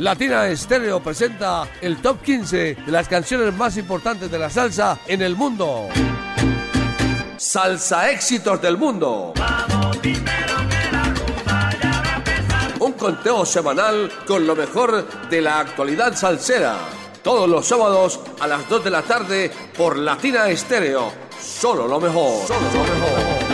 Latina Estéreo presenta el top 15 de las canciones más importantes de la salsa en el mundo. Salsa éxitos del mundo. Un conteo semanal con lo mejor de la actualidad salsera. Todos los sábados a las 2 de la tarde por Latina Estéreo. Solo lo mejor. Solo lo mejor.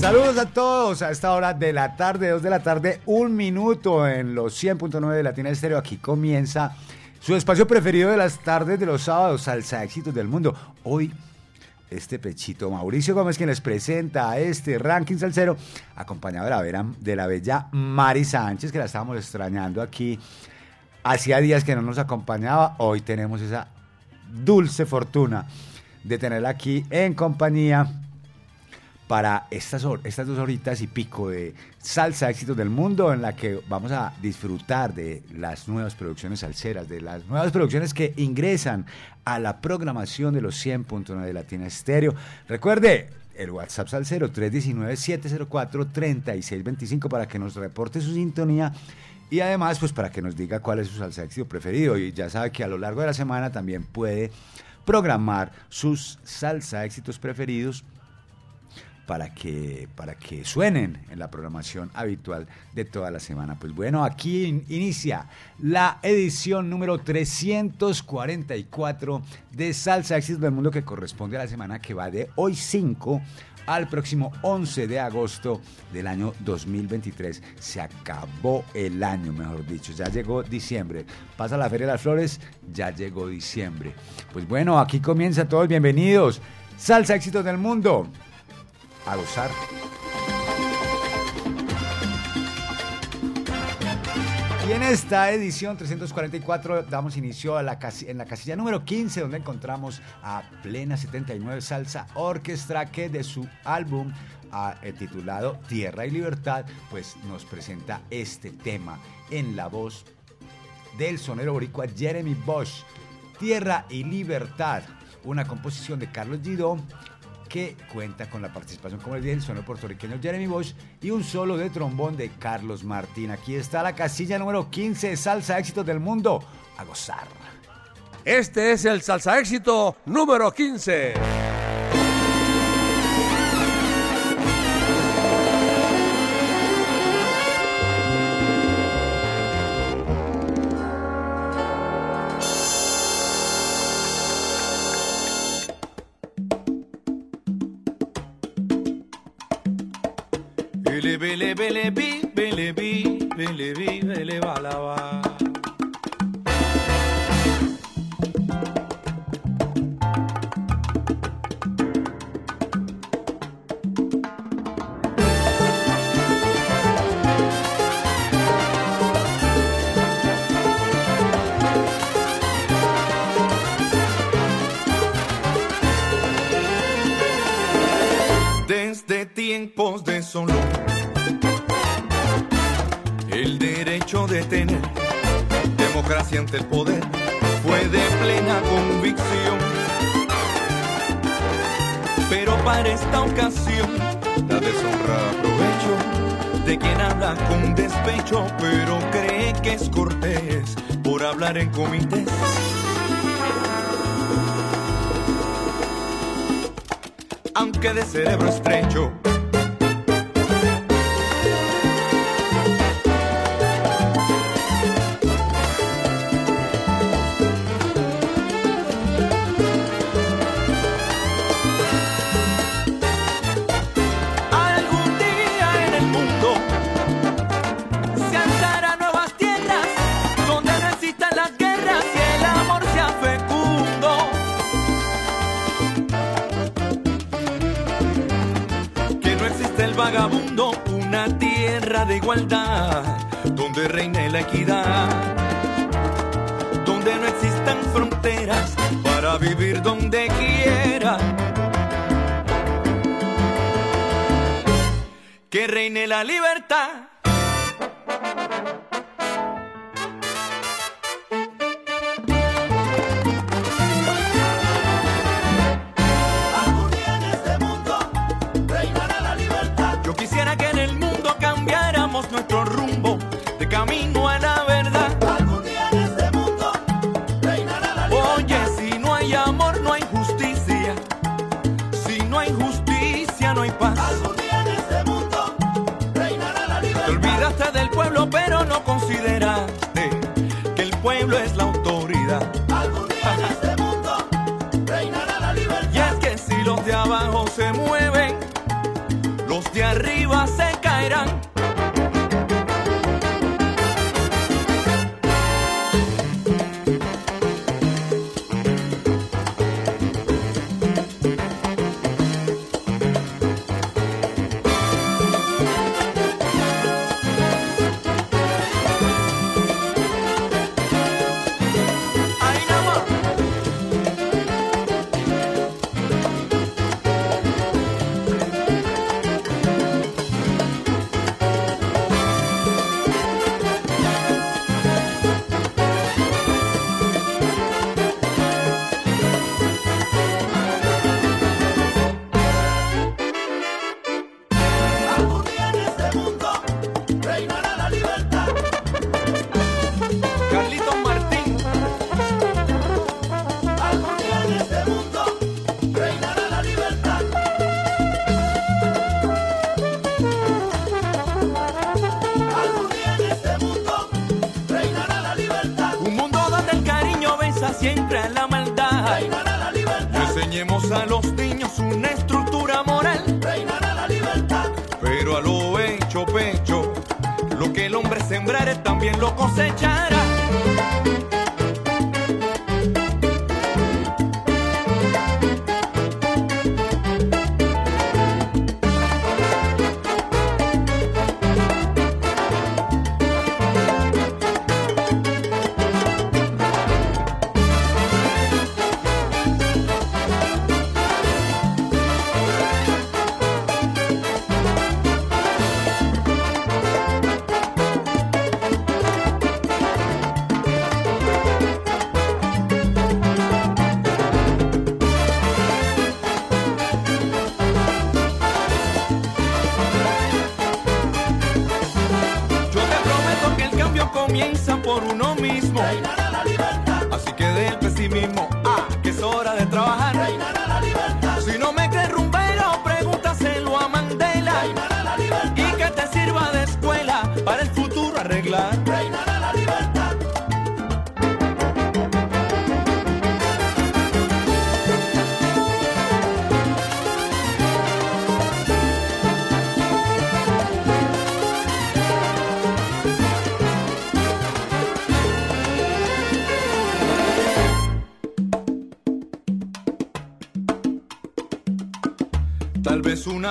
Saludos a todos a esta hora de la tarde, 2 de la tarde, un minuto en los 100.9 de Latina Estéreo. Aquí comienza su espacio preferido de las tardes de los sábados, Salsa Éxitos del Mundo. Hoy, este pechito Mauricio Gómez quien les presenta este ranking salsero, acompañado de la, de la bella Mari Sánchez, que la estábamos extrañando aquí. Hacía días que no nos acompañaba, hoy tenemos esa dulce fortuna de tenerla aquí en compañía para estas, estas dos horitas y pico de salsa éxitos del mundo en la que vamos a disfrutar de las nuevas producciones salseras, de las nuevas producciones que ingresan a la programación de los 100.9 de Latina Estéreo. Recuerde, el WhatsApp Salsero 319-704-3625 para que nos reporte su sintonía y además pues para que nos diga cuál es su salsa éxito preferido y ya sabe que a lo largo de la semana también puede programar sus salsa éxitos preferidos para que, para que suenen en la programación habitual de toda la semana. Pues bueno, aquí inicia la edición número 344 de Salsa Éxitos del Mundo que corresponde a la semana que va de hoy 5 al próximo 11 de agosto del año 2023. Se acabó el año, mejor dicho, ya llegó diciembre. Pasa la Feria de las Flores, ya llegó diciembre. Pues bueno, aquí comienza todos bienvenidos. Salsa Éxitos del Mundo a gozar. Y en esta edición 344 damos inicio a la en la casilla número 15 donde encontramos a Plena 79 Salsa Orquestra que de su álbum ah, eh, titulado Tierra y Libertad pues nos presenta este tema en la voz del sonero boricua Jeremy Bosch. Tierra y Libertad, una composición de Carlos Gidón que cuenta con la participación, como les dije, del sonoro puertorriqueño Jeremy Bosch y un solo de trombón de Carlos Martín. Aquí está la casilla número 15, Salsa Éxitos del Mundo. A gozar. Este es el Salsa Éxito número 15. Por hablar igualdad, donde reine la equidad, donde no existan fronteras para vivir donde quiera. Que reine la libertad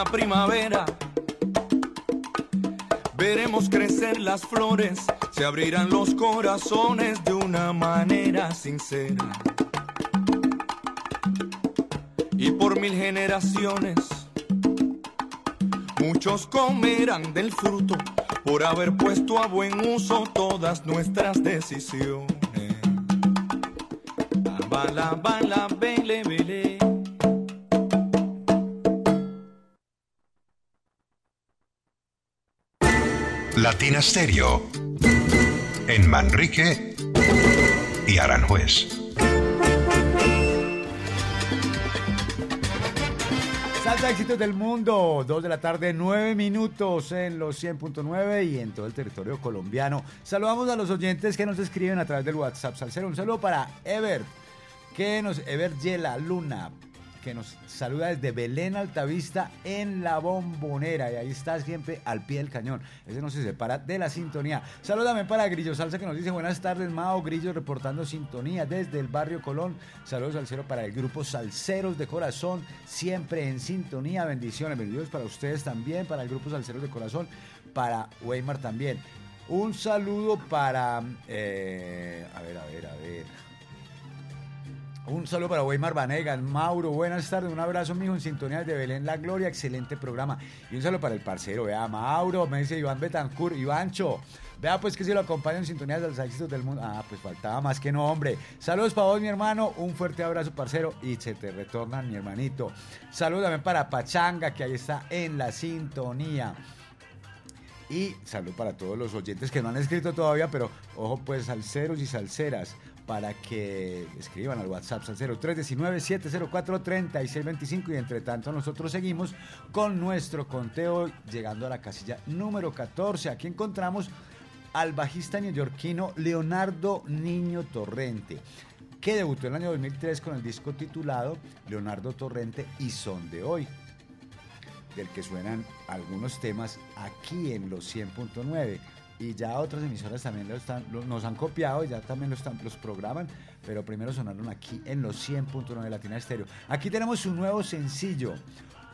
primavera. Veremos crecer las flores, se abrirán los corazones de una manera sincera. Y por mil generaciones, muchos comerán del fruto por haber puesto a buen uso todas nuestras decisiones. Bala, bala, bele. Latina Stereo. En Manrique y Aranjuez. Salsa éxitos del mundo, 2 de la tarde, 9 minutos en los 100.9 y en todo el territorio colombiano. Saludamos a los oyentes que nos escriben a través del WhatsApp Salcero. Un saludo para Ever, que nos, Ever Yela Luna, que nos saluda desde Belén Altavista en la bombonera. Y ahí está siempre al pie del cañón. Ese no se separa de la sintonía. Saludame para Grillo Salsa que nos dice buenas tardes, Mao Grillo reportando sintonía desde el barrio Colón. Saludos al cero para el grupo Salceros de Corazón, siempre en sintonía. Bendiciones, bendiciones para ustedes también, para el grupo Salceros de Corazón, para Weimar también. Un saludo para. eh, a ver, a ver, a ver. Un saludo para Weimar Vanegas, Mauro, buenas tardes, un abrazo mijo en sintonía de Belén La Gloria, excelente programa. Y un saludo para el parcero, vea, Mauro, me dice Iván Betancur, Ivancho. Vea pues que si lo acompaña en sintonía de los éxitos del mundo. Ah, pues faltaba más que no, hombre. Saludos para vos, mi hermano, un fuerte abrazo, parcero, y se te retornan, mi hermanito. Saludos también para Pachanga, que ahí está en la sintonía. Y salud para todos los oyentes que no han escrito todavía, pero ojo pues salseros y salseras para que escriban al WhatsApp al 0319-704-3625 y entre tanto nosotros seguimos con nuestro conteo llegando a la casilla número 14. Aquí encontramos al bajista neoyorquino Leonardo Niño Torrente que debutó en el año 2003 con el disco titulado Leonardo Torrente y Son de Hoy, del que suenan algunos temas aquí en los 100.9 y ya otras emisoras también lo están, nos han copiado y ya también lo están, los programan, pero primero sonaron aquí en los 100.9 de Latina Estéreo. Aquí tenemos un nuevo sencillo,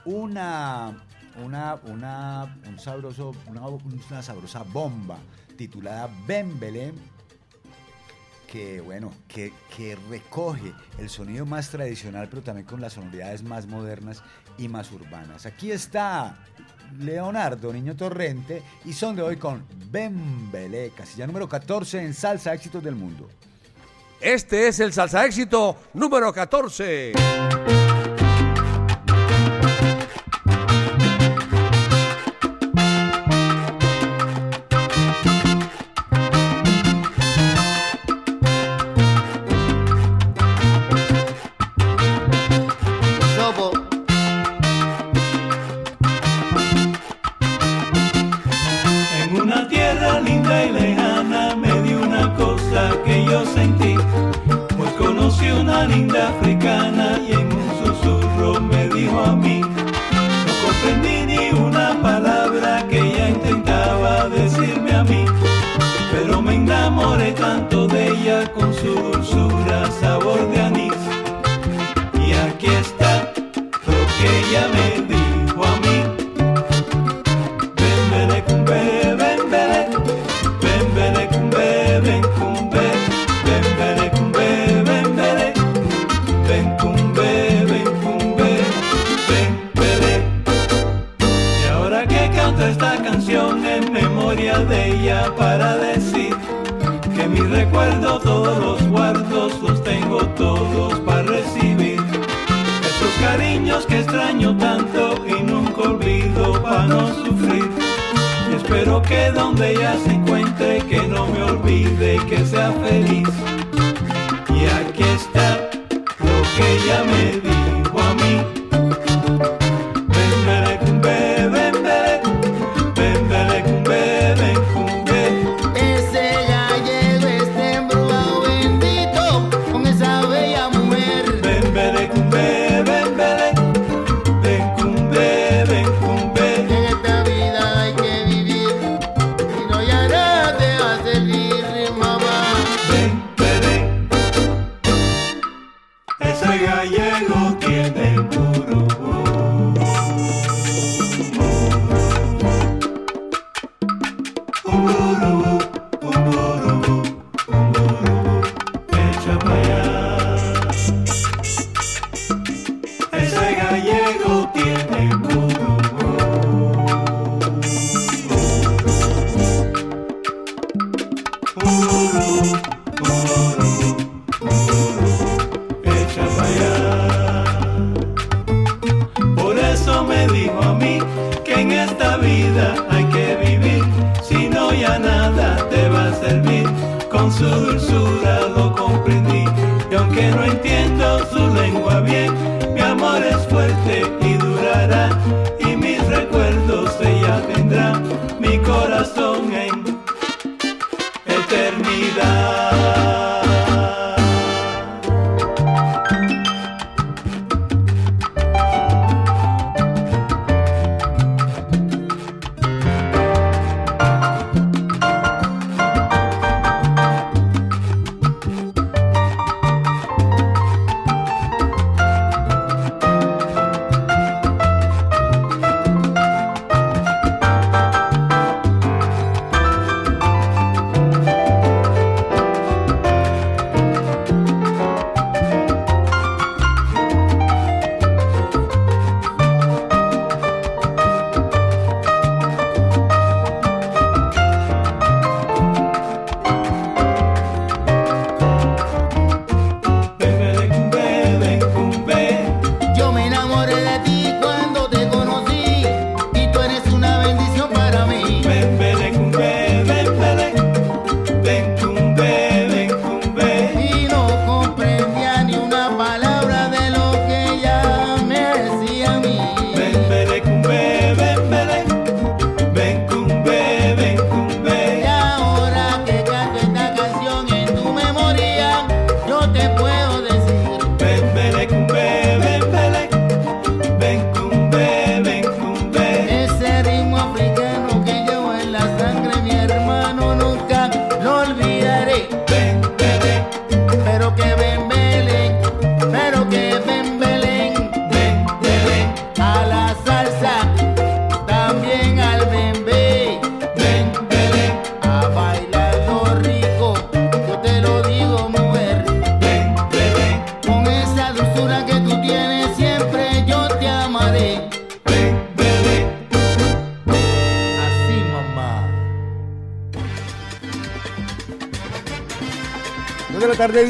una, una, una, un sabroso, una, sabrosa bomba titulada Ben Belén, que bueno, que, que, recoge el sonido más tradicional, pero también con las sonoridades más modernas y más urbanas. Aquí está Leonardo Niño Torrente y son de hoy con Bembele, casilla número 14 en Salsa Éxitos del Mundo. Este es el Salsa Éxito número 14.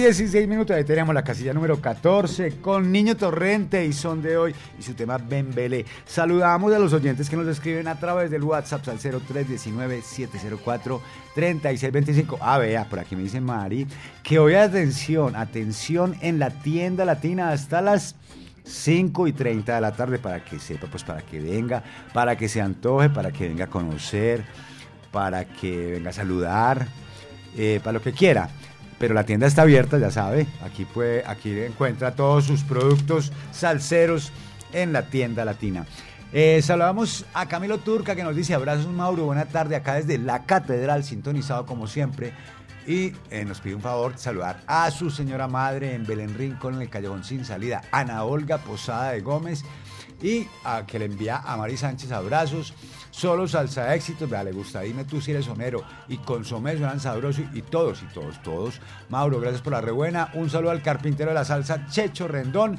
16 minutos. Ahí tenemos la casilla número 14 con Niño Torrente y son de hoy y su tema Bembele. Saludamos a los oyentes que nos escriben a través del WhatsApp al 0319-704-3625. Ah, vea, por aquí me dice Mari que hoy atención, atención en la tienda latina hasta las 5 y 30 de la tarde para que sepa, pues para que venga, para que se antoje, para que venga a conocer, para que venga a saludar, eh, para lo que quiera. Pero la tienda está abierta, ya sabe. Aquí, puede, aquí encuentra todos sus productos salseros en la tienda latina. Eh, saludamos a Camilo Turca que nos dice abrazos Mauro, buena tarde acá desde la catedral, sintonizado como siempre. Y eh, nos pide un favor saludar a su señora madre en Belén Rincón, en el Callejón Sin Salida, Ana Olga Posada de Gómez. Y a que le envía a Mari Sánchez abrazos. Solo salsa éxitos, vea, le gusta, dime tú si eres sonero. Y consomé suenan sabrosos y todos, y todos, todos. Mauro, gracias por la rebuena. Un saludo al carpintero de la salsa, Checho Rendón.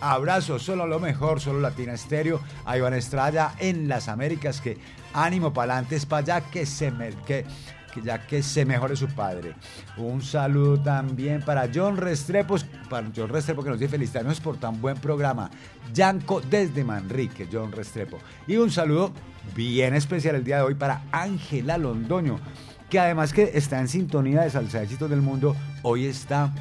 Abrazo, solo lo mejor, solo Latina Estéreo. A Iván Estrada en las Américas, que ánimo para adelante, es para allá que se me, ya que se mejore su padre. Un saludo también para John Restrepo, para John Restrepo que nos dice felicidades por tan buen programa. Yanco desde Manrique, John Restrepo. Y un saludo bien especial el día de hoy para Ángela Londoño, que además que está en sintonía de Salsa Éxitos del Mundo, hoy está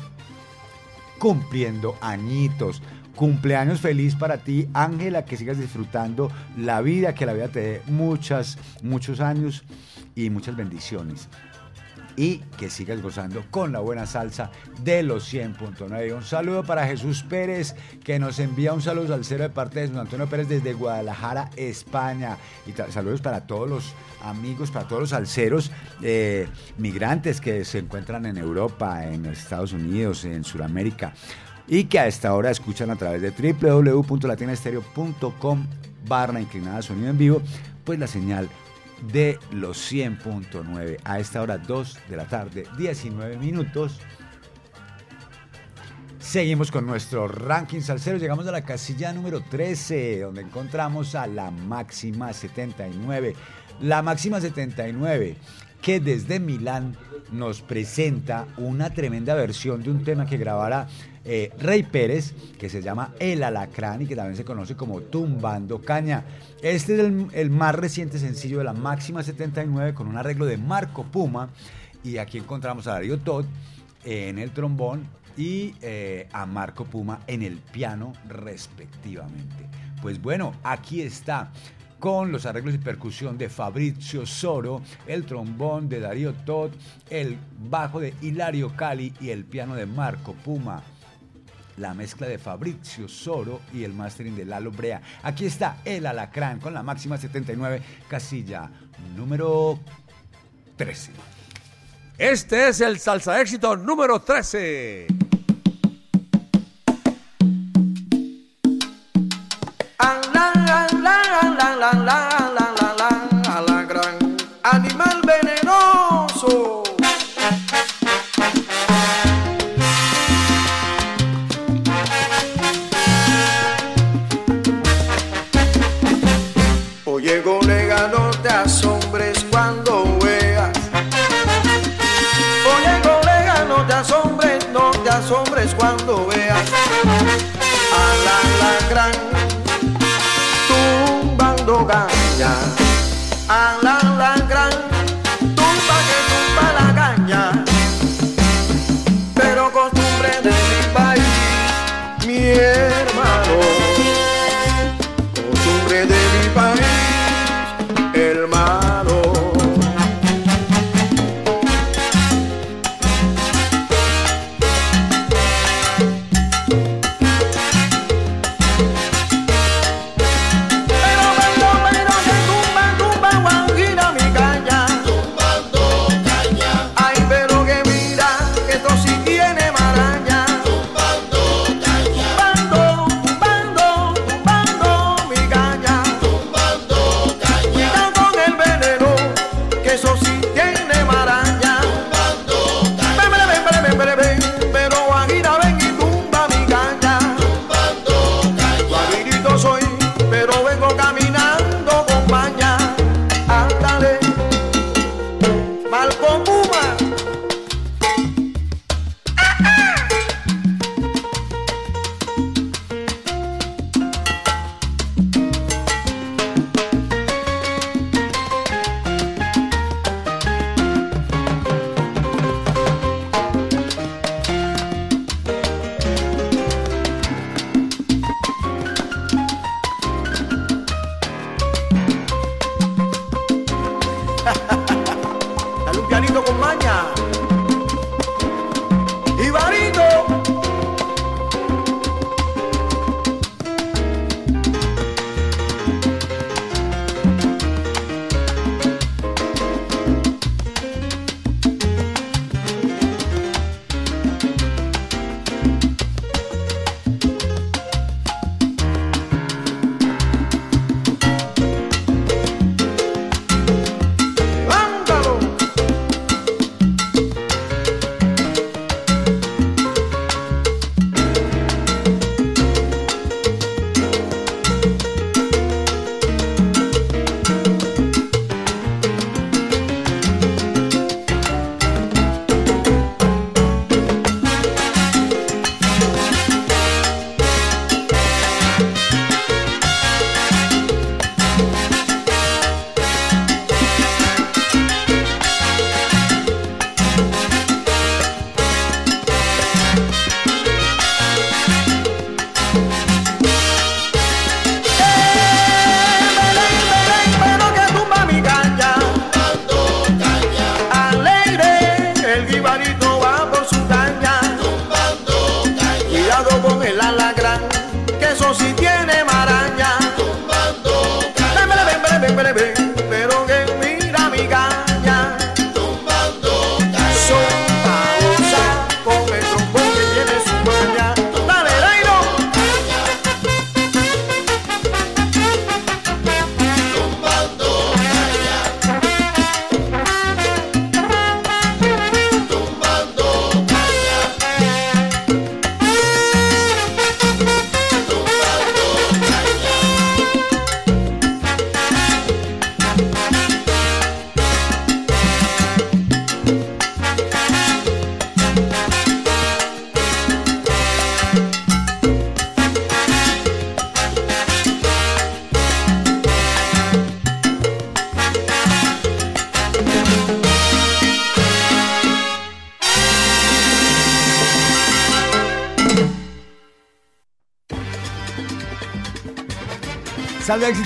cumpliendo añitos. Cumpleaños feliz para ti, Ángela, que sigas disfrutando la vida, que la vida te dé muchas, muchos años y muchas bendiciones. Y que sigas gozando con la buena salsa de los 100.9. Un saludo para Jesús Pérez, que nos envía un saludo al cero de parte de Don Antonio Pérez desde Guadalajara, España. Y saludos para todos los amigos, para todos los salseros eh, migrantes que se encuentran en Europa, en Estados Unidos, en Sudamérica y que a esta hora escuchan a través de www.latinaestereo.com barra inclinada sonido en vivo, pues la señal de los 100.9 a esta hora 2 de la tarde, 19 minutos. Seguimos con nuestro ranking salsero. Llegamos a la casilla número 13, donde encontramos a la máxima 79. La máxima 79, que desde Milán nos presenta una tremenda versión de un tema que grabara eh, Rey Pérez, que se llama El Alacrán y que también se conoce como Tumbando Caña. Este es el, más reciente sencillo de la máxima 79 con un arreglo de Marco Puma. Y aquí encontramos a Darío Todd en el trombón y eh, a Marco Puma en el piano respectivamente. Pues bueno, aquí está con los arreglos y percusión de Fabrizio Soro, el trombón de Darío Todd, el bajo de Hilario Cali y el piano de Marco Puma. La mezcla de Fabrizio Soro y el mastering de Lalo Brea. Aquí está el Alacrán con la máxima 79, casilla número 13. Este es el salsa éxito número 13. a A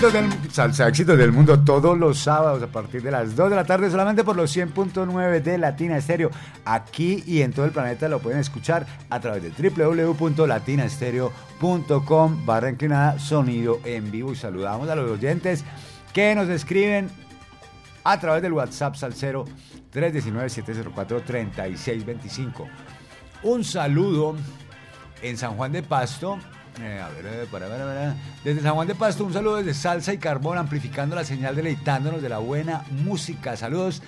éxitos, del, salsa éxitos del mundo todos los sábados a partir de las 2 de la tarde solamente por los 100.9 de Latina Estéreo. Aquí y en todo el planeta lo pueden escuchar a través de www.latinastereo.com barra inclinada sonido en vivo. Y saludamos a los oyentes que nos escriben a través del WhatsApp Salcero 319-704-3625. Un saludo en San Juan de Pasto. Eh, a ver, eh, para, para, para. Desde San Juan de Pasto, un saludo desde Salsa y Carbón, amplificando la señal, deleitándonos de la buena música. Saludos.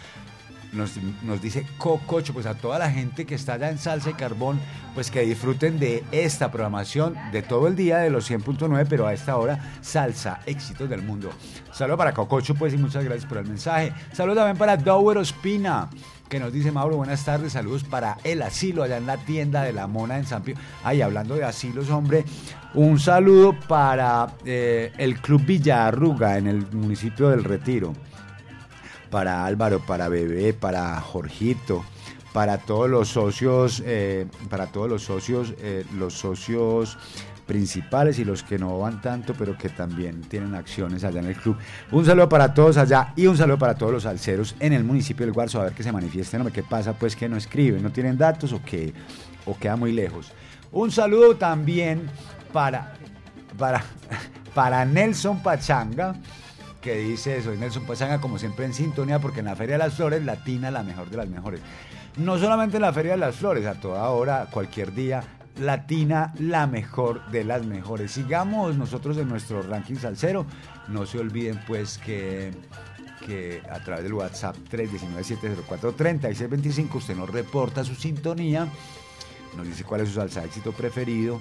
Nos, nos dice Cococho, pues a toda la gente que está allá en Salsa y Carbón, pues que disfruten de esta programación de todo el día de los 100.9, pero a esta hora, Salsa, éxitos del mundo. Saludo para Cococho, pues, y muchas gracias por el mensaje. Saludos también para Dower Ospina, que nos dice Mauro, buenas tardes, saludos para el asilo allá en la tienda de la Mona en San Pío. Ay, hablando de asilos, hombre, un saludo para eh, el Club Villarruga en el municipio del Retiro. Para Álvaro, para Bebé, para Jorgito, para todos los socios, eh, para todos los socios, eh, los socios principales y los que no van tanto, pero que también tienen acciones allá en el club. Un saludo para todos allá y un saludo para todos los alceros en el municipio del Guarzo, a ver que se manifiesten, qué pasa, pues que no escriben, no tienen datos o que o queda muy lejos. Un saludo también para para para Nelson Pachanga que dice soy Nelson Pachanga como siempre en sintonía porque en la Feria de las Flores Latina la mejor de las mejores. No solamente en la Feria de las Flores, a toda hora, cualquier día, Latina la mejor de las mejores. Sigamos nosotros en nuestro ranking salsero. No se olviden pues que, a través del WhatsApp 319-704-3625 usted nos reporta su sintonía, nos dice cuál es su salsa éxito preferido.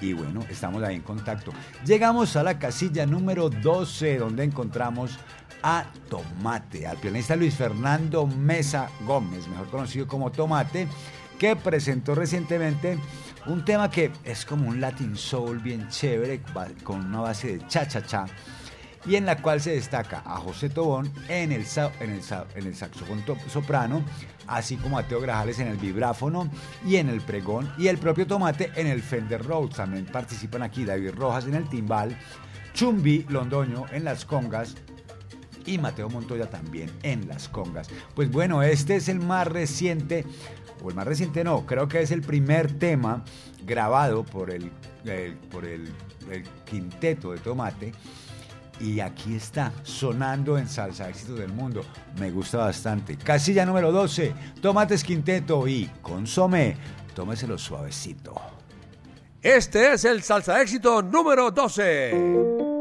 Y bueno, estamos ahí en contacto. Llegamos a la casilla número 12, donde encontramos a Tomate, al pianista Luis Fernando Mesa Gómez, mejor conocido como Tomate, que presentó recientemente un tema que es como un Latin Soul bien chévere, con una base de cha-cha-cha, y en la cual se destaca a José Tobón en el, en el, en el saxofón soprano, así como a Teo Grajales en el vibráfono y en el pregón, y el propio Tomate en el Fender Rhodes. También participan aquí David Rojas en el timbal, Chumbi Londoño en las congas, y Mateo Montoya también en las congas. Pues bueno, este es el más reciente, o el más reciente no, creo que es el primer tema grabado por el, por el, quinteto de Tomate. Y aquí está, sonando en Salsa Éxitos del Mundo. Me gusta bastante. Casilla número 12, Tomates Quinteto y Consome. Tómeselo suavecito. Este es el salsa éxito número 12.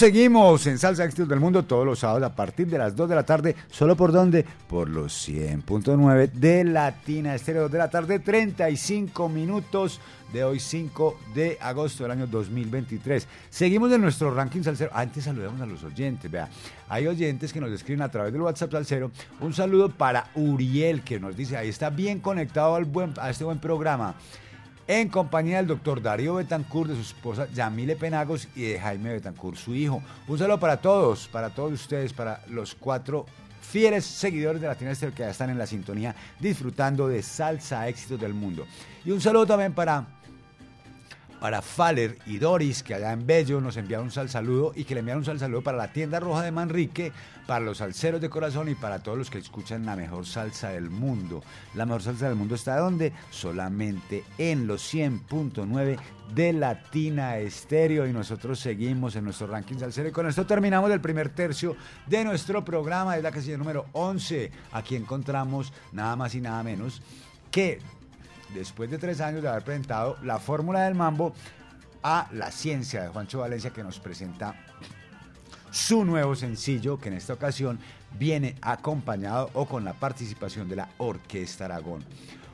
Seguimos, en Salsa Éxitos del Mundo todos los sábados a partir de las 2 de la tarde. ¿Solo por dónde? Por los 100.9 de Latina Estéreo 2 de la tarde, 35 minutos de hoy 5 de agosto del año 2023. Seguimos en nuestro ranking salsero. Antes saludamos a los oyentes, vea. Hay oyentes que nos escriben a través del WhatsApp salsero. Un saludo para Uriel que nos dice, ahí está bien conectado al buen, a este buen programa en compañía del doctor Darío Betancourt, de su esposa Yamile Penagos y de Jaime Betancourt, su hijo. Un saludo para todos, para todos ustedes, para los cuatro fieles seguidores de Latina Estéreo que ya están en la sintonía disfrutando de salsa éxitos del mundo. Y un saludo también para para Faller y Doris, que allá en Bello nos enviaron un sal saludo y que le enviaron un sal saludo para la tienda roja de Manrique, para los salseros de corazón y para todos los que escuchan la mejor salsa del mundo. La mejor salsa del mundo está donde? Solamente en los 100.9 de Latina Estéreo y nosotros seguimos en nuestro ranking salsero y con esto terminamos el primer tercio de nuestro programa, es la casilla número 11. Aquí encontramos nada más y nada menos que después de tres años de haber presentado la fórmula del mambo a la ciencia de Juancho Valencia que nos presenta su nuevo sencillo que en esta ocasión viene acompañado o con la participación de la Orquesta Aragón.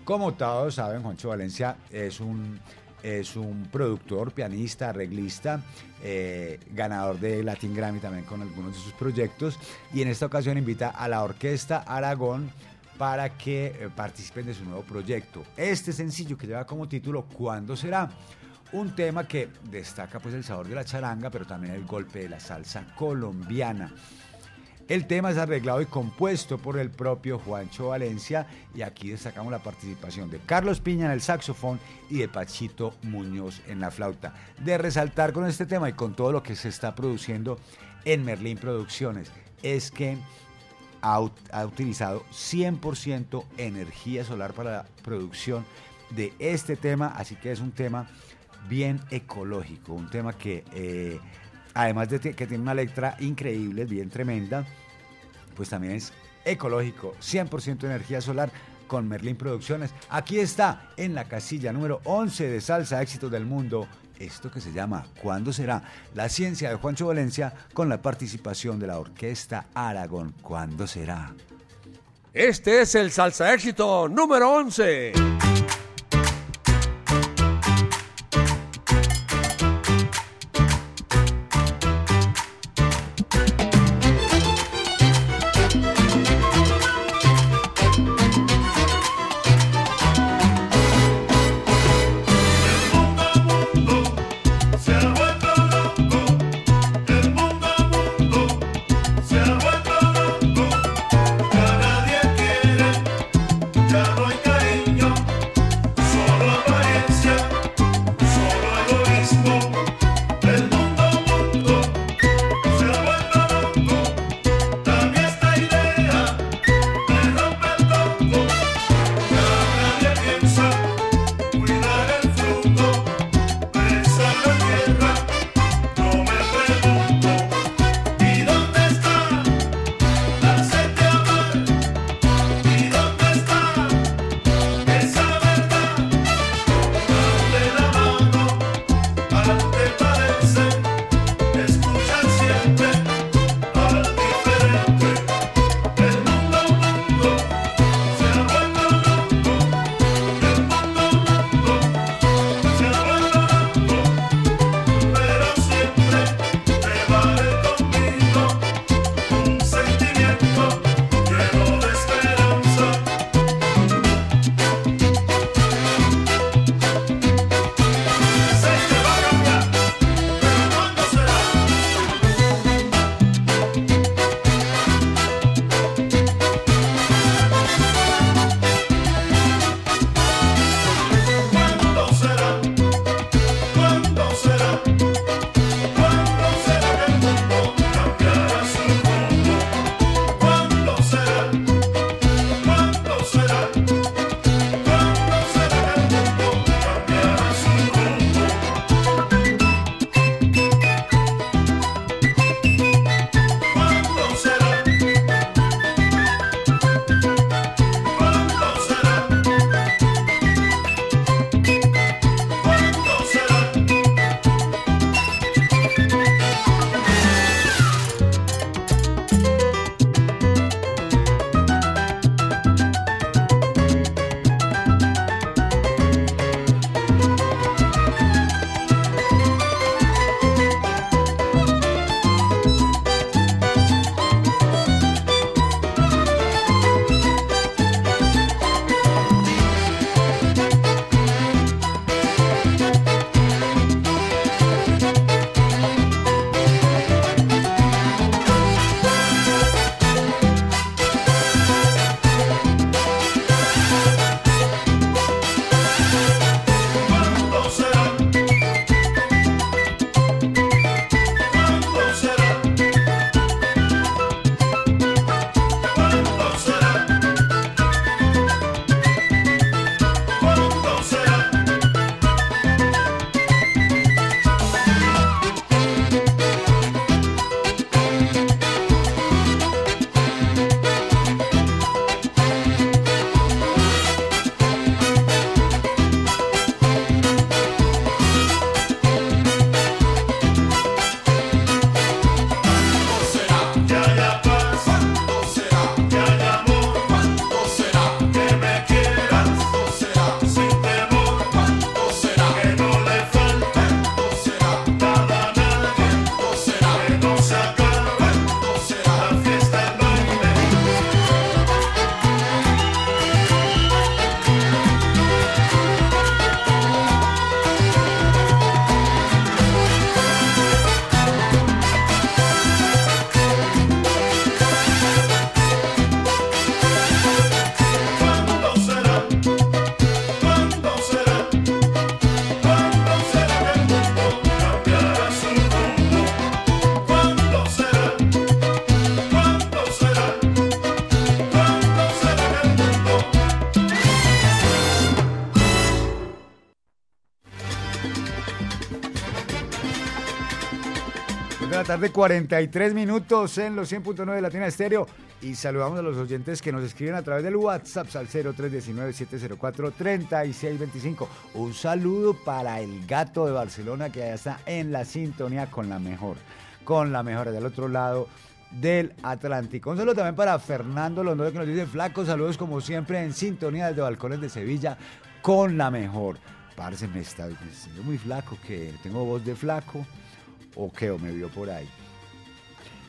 Como todos saben, Juancho Valencia es un, es un productor, pianista, arreglista, eh, ganador de Latin Grammy también con algunos de sus proyectos y en esta ocasión invita a la Orquesta Aragón para que eh, participen de su nuevo proyecto. Este sencillo que lleva como título ¿Cuándo será? Un tema que destaca pues el sabor de la charanga, pero también el golpe de la salsa colombiana. El tema es arreglado y compuesto por el propio Juancho Valencia y aquí destacamos la participación de Carlos Piña en el saxofón y de Pachito Muñoz en la flauta. De resaltar con este tema y con todo lo que se está produciendo en Merlín Producciones es que ha, ut- ha utilizado 100% energía solar para la producción de este tema, así que es un tema bien ecológico, un tema que eh, además de que tiene una letra increíble, bien tremenda, pues también es ecológico, 100% energía solar con Merlin Producciones. Aquí está en la casilla número 11 de Salsa Éxitos del Mundo. Esto que se llama ¿Cuándo será? La ciencia de Juancho Valencia con la participación de la Orquesta Aragón. ¿Cuándo será? Este es el salsa éxito número 11. Tarde, 43 minutos en los 100.9 de Latina Estéreo. Y saludamos a los oyentes que nos escriben a través del WhatsApp al 0319-704-3625. Un saludo para el gato de Barcelona que ya está en la sintonía con la mejor. Con la mejor del otro lado del Atlántico. Un saludo también para Fernando Londoño que nos dice flaco, saludos como siempre en sintonía desde Balcones de Sevilla con la mejor. Parce, me está diciendo muy flaco, que tengo voz de flaco o o me vio por ahí.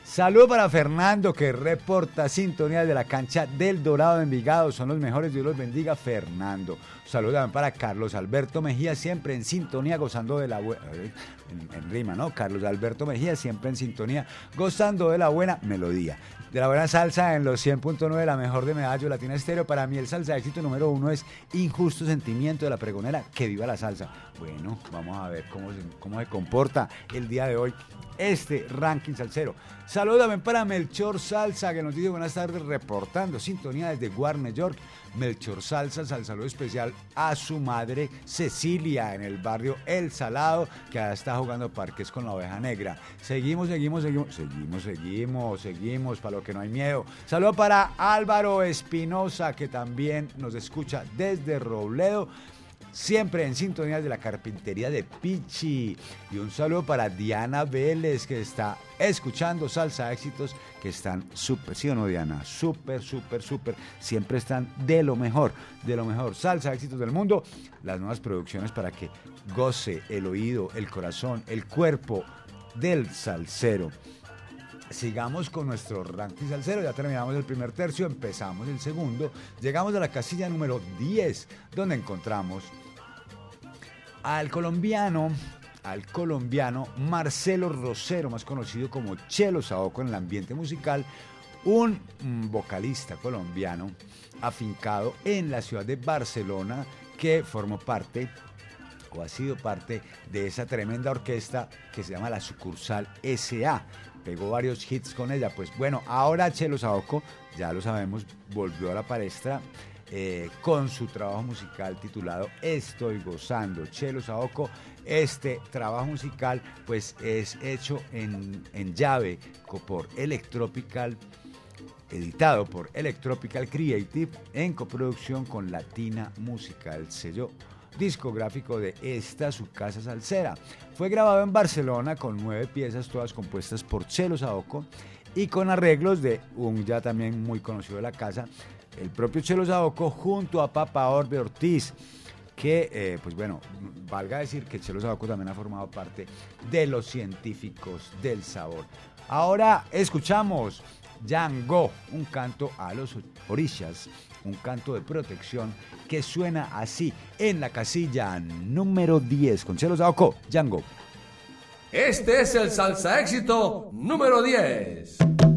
Saludo para Fernando que reporta sintonía de la cancha del Dorado de Envigado. Son los mejores, Dios los bendiga, Fernando. Saludo también para Carlos Alberto Mejía, siempre en sintonía, gozando de la buena. En, en rima, ¿no? Carlos Alberto Mejía, siempre en sintonía, gozando de la buena melodía. De la buena salsa en los 100.9, la mejor de Medallo Latina Estéreo. Para mí, el salsa de éxito número uno es Injusto Sentimiento de la Pregonera. Que viva la salsa. Bueno, vamos a ver cómo se, cómo se comporta el día de hoy este ranking salsero. Saludos también para Melchor Salsa, que nos dice buenas tardes, reportando sintonía desde Warner York. Melchor Salsa, al saludo especial a su madre Cecilia en el barrio El Salado, que está jugando parques con la oveja negra. Seguimos, seguimos, seguimos, seguimos, seguimos, seguimos, para lo que no hay miedo. Saludo para Álvaro Espinosa, que también nos escucha desde Robledo siempre en sintonía de la carpintería de Pichi. Y un saludo para Diana Vélez, que está escuchando Salsa Éxitos, que están súper, ¿sí o no, Diana? Súper, súper, súper. Siempre están de lo mejor, de lo mejor. Salsa Éxitos del mundo, las nuevas producciones para que goce el oído, el corazón, el cuerpo del salsero. Sigamos con nuestro ranking salsero, ya terminamos el primer tercio, empezamos el segundo, llegamos a la casilla número 10, donde encontramos al colombiano, al colombiano Marcelo Rosero, más conocido como Chelo Saoco en el ambiente musical, un mm, vocalista colombiano afincado en la ciudad de Barcelona que formó parte o ha sido parte de esa tremenda orquesta que se llama la sucursal SA. Pegó varios hits con ella. Pues bueno, ahora Chelo Saoco, ya lo sabemos, volvió a la palestra eh, con su trabajo musical titulado Estoy gozando. Chelo Saoco, este trabajo musical pues es hecho en, en llave por Electropical editado por Electropical Creative en coproducción con Latina Musical, sello discográfico de esta su casa salsera. Fue grabado en Barcelona con nueve piezas, todas compuestas por Chelo Saoco y con arreglos de un ya también muy conocido de la casa, el propio Chelo Saoco junto a Papa Orbe Ortiz que, eh, pues bueno, valga decir que Chelo Sabaco también ha formado parte de los científicos del sabor. Ahora escuchamos Yango, un canto a los orishas, un canto de protección que suena así en la casilla número 10 con Chelo Sabaco, Yango. Este es el salsa éxito número 10.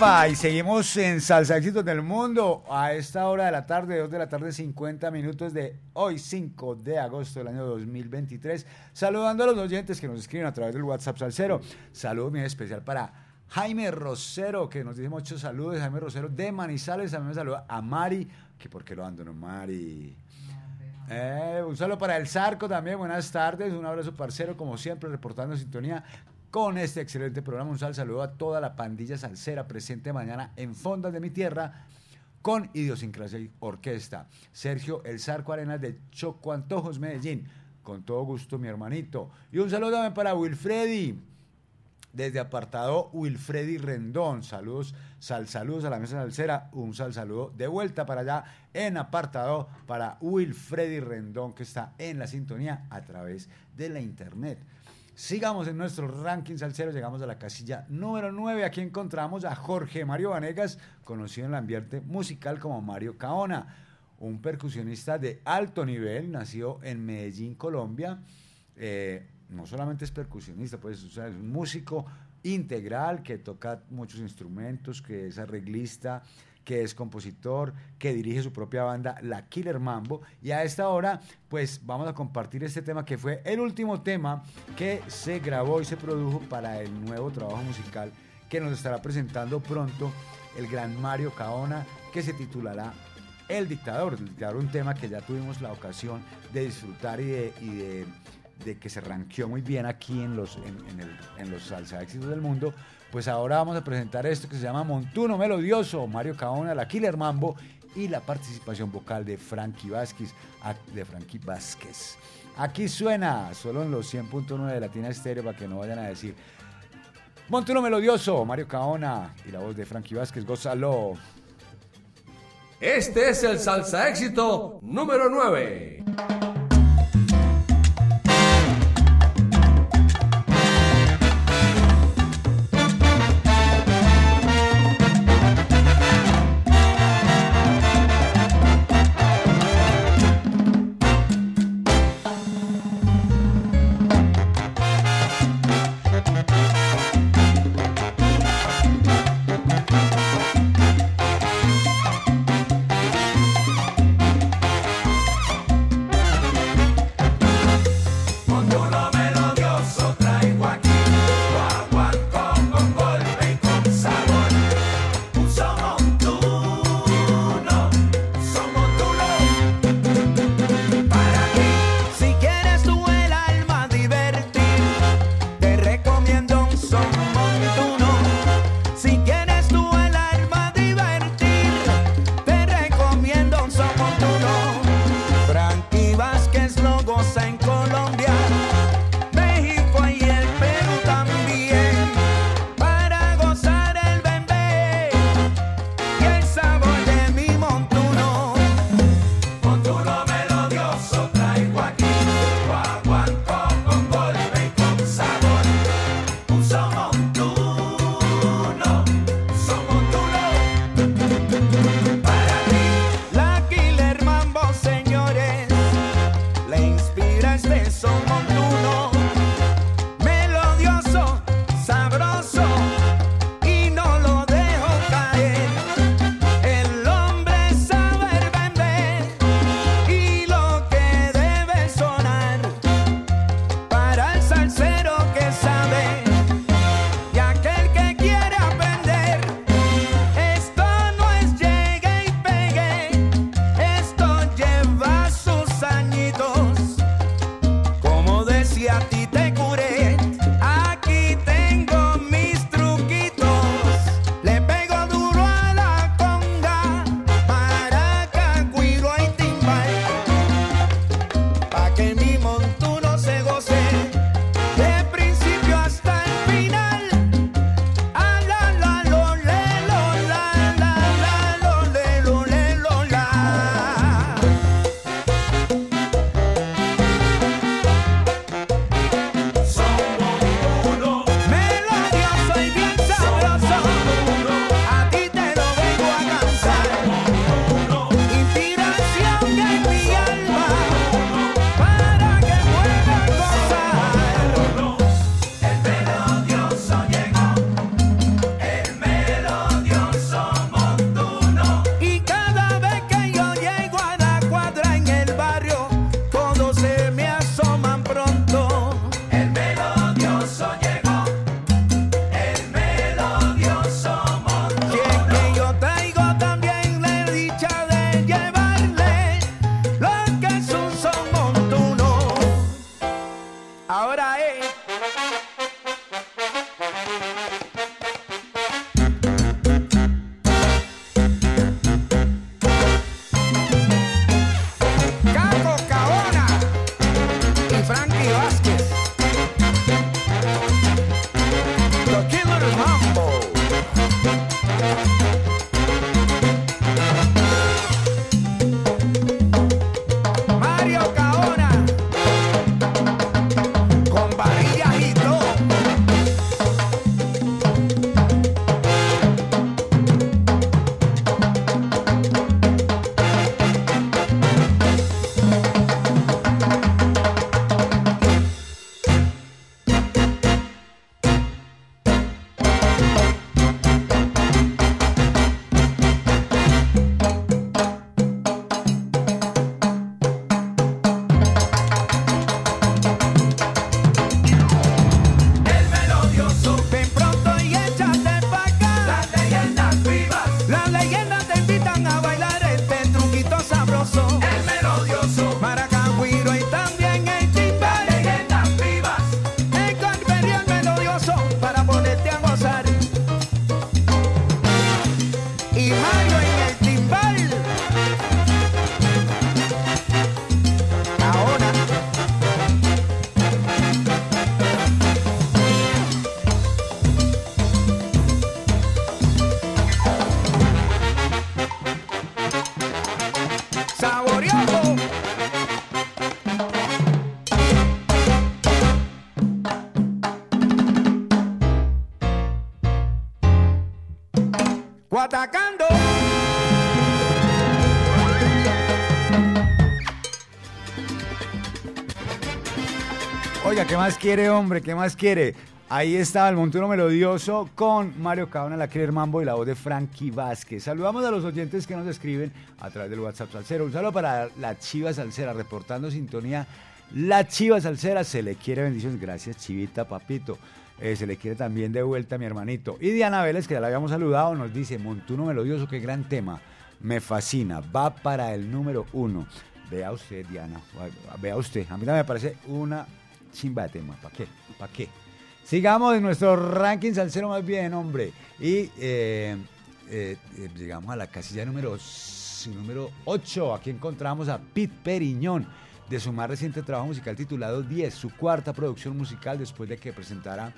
Epa, y seguimos en Salsa Éxitos del Mundo a esta hora de la tarde, 2 de la tarde, 50 minutos de hoy, 5 de agosto del año 2023. Saludando a los oyentes que nos escriben a través del WhatsApp Salcero. Saludo muy especial para Jaime Rosero, que nos dice muchos saludos. Jaime Rosero de Manizales, también saluda a Mari, que por qué lo abandonó Mari. Eh, un saludo para el Zarco también, buenas tardes, un abrazo parcero, como siempre, reportando sintonía con este excelente programa. Un sal saludo a toda la pandilla salsera presente mañana en Fondas de mi Tierra con Idiosincrasia y Orquesta. Sergio El Zarco Arenas de Choco Antojos, Medellín. Con todo gusto, mi hermanito. Y un saludo también para Wilfredi, desde apartado Wilfredi Rendón. Saludos, sal, saludos a la mesa salsera. Un sal saludo de vuelta para allá en apartado para Wilfredi Rendón, que está en la sintonía a través de la internet. Sigamos en nuestro ranking salsero, llegamos a la casilla número 9. Aquí encontramos a Jorge Mario Vanegas, conocido en el ambiente musical como Mario Caona, un percusionista de alto nivel, nació en Medellín, Colombia. Eh, no solamente es percusionista, pues es un músico integral que toca muchos instrumentos, que es arreglista, que es compositor, que dirige su propia banda, La Killer Mambo. Y a esta hora, pues vamos a compartir este tema que fue el último tema que se grabó y se produjo para el nuevo trabajo musical que nos estará presentando pronto el gran Mario Caona, que se titulará El Dictador. El Dictador, un tema que ya tuvimos la ocasión de disfrutar y de, de, que se ranqueó muy bien aquí en los, en, en los salsa éxitos del mundo. Pues ahora vamos a presentar esto que se llama Montuno Melodioso, Mario Caona, la Killer Mambo y la participación vocal de Frankie Vázquez, de Frankie Vázquez. Aquí suena, solo en los 100.9 de Latina Estéreo, para que no vayan a decir Montuno Melodioso, Mario Caona y la voz de Frankie Vázquez, gózalo. Este es el salsa éxito número 9. Más quiere, hombre? ¿Qué más quiere? Ahí estaba el montuno melodioso con Mario Cabana, la Querer Mambo y la voz de Frankie Vázquez. Saludamos a los oyentes que nos escriben a través del WhatsApp Salcero. Un saludo para la Chiva Salcera, reportando sintonía. La Chiva Salcera se le quiere bendiciones. Gracias, Chivita, papito. Eh, se le quiere también de vuelta a mi hermanito. Y Diana Vélez, que ya la habíamos saludado, nos dice, Montuno melodioso, qué gran tema. Me fascina. Va para el número uno. Vea usted, Diana. Vea usted. A mí también me parece una chimba de tema. ¿Para qué? ¿Para qué? Sigamos en nuestro ranking salsero más bien, hombre. Y eh, eh, eh, llegamos a la casilla número, número 8. Aquí encontramos a Pete Periñón, de su más reciente trabajo musical titulado 10, su cuarta producción musical después de que presentara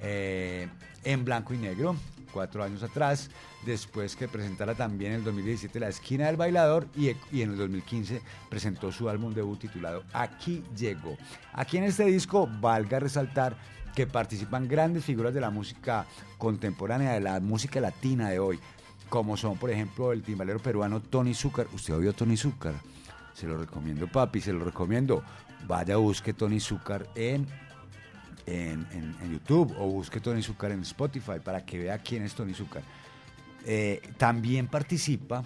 En Blanco y Negro, cuatro años atrás, después que presentara también en el 2017 La Esquina del Bailador y, en el 2015 presentó su álbum debut titulado Aquí Llegó. Aquí en este disco, valga resaltar que participan grandes figuras de la música contemporánea, de la música latina de hoy, como son, por ejemplo, el timbalero peruano Tony Zúcar. ¿Usted oyó Tony Zúcar? Se lo recomiendo, papi, se lo recomiendo. Vaya, busque Tony Zúcar en, en, YouTube o busque Tony Zúcar en Spotify para que vea quién es Tony Zúcar. Eh, también participa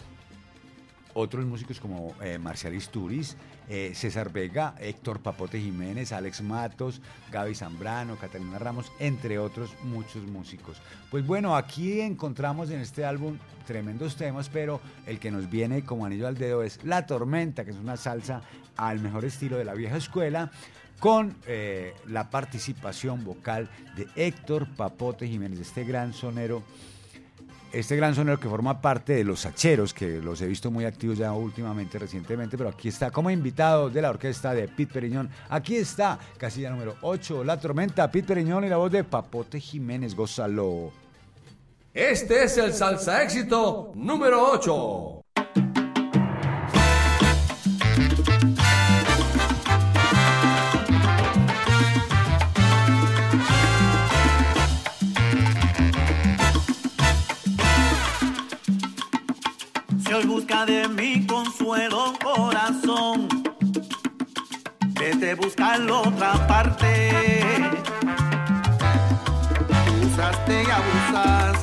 otros músicos como eh, Marcial Isturiz, eh, César Vega, Héctor Papote Jiménez, Alex Matos, Gaby Zambrano, Catalina Ramos, entre otros muchos músicos. Pues bueno, aquí encontramos en este álbum tremendos temas, pero el que nos viene como anillo al dedo es La Tormenta, que es una salsa al mejor estilo de la vieja escuela, con eh, la participación vocal de Héctor Papote Jiménez, este gran sonero este gran sonero que forma parte de los Sacheros, que los he visto muy activos ya últimamente, recientemente, pero aquí está como invitado de la orquesta de Pete Periñón. Aquí está, casilla número 8, La Tormenta, Pete Periñón y la voz de Papote Jiménez, gózalo. Este es el salsa éxito número 8. Hoy busca de mi consuelo corazón, vete a buscarlo otra parte. Usaste y abusaste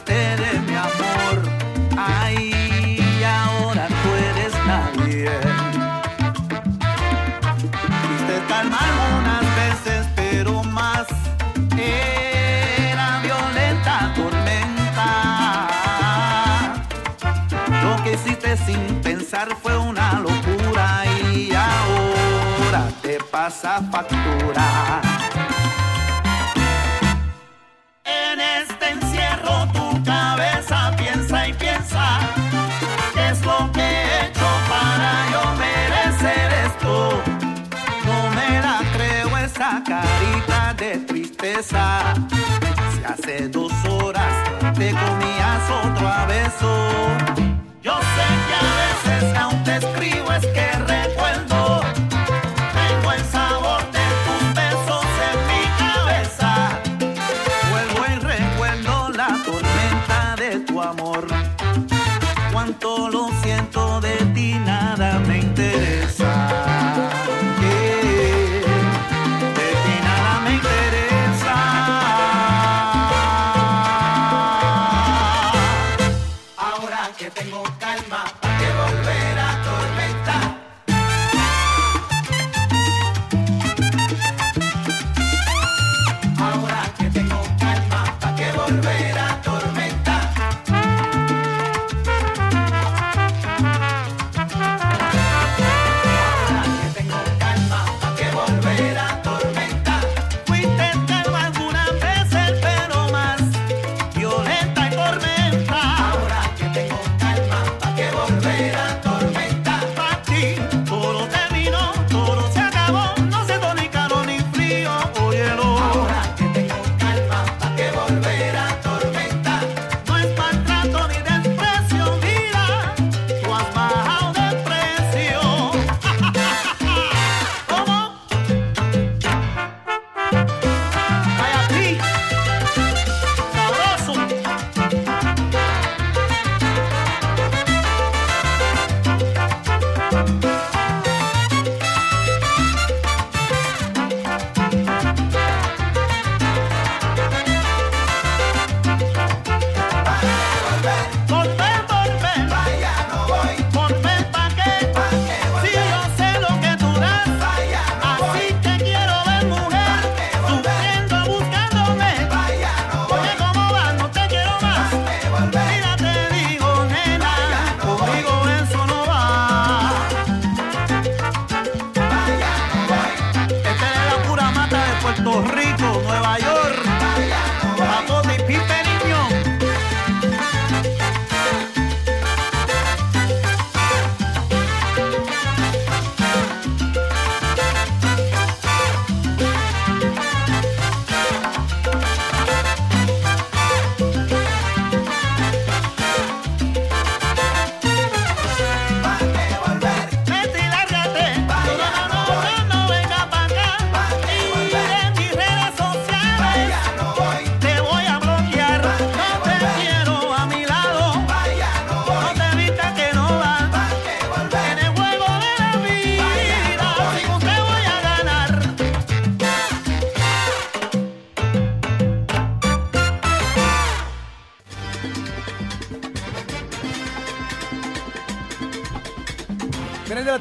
fue una locura y ahora te pasa factura. En este encierro tu cabeza piensa y piensa qué es lo que he hecho para yo merecer esto. No me la creo esa carita de tristeza. Si hace dos horas te comías otro a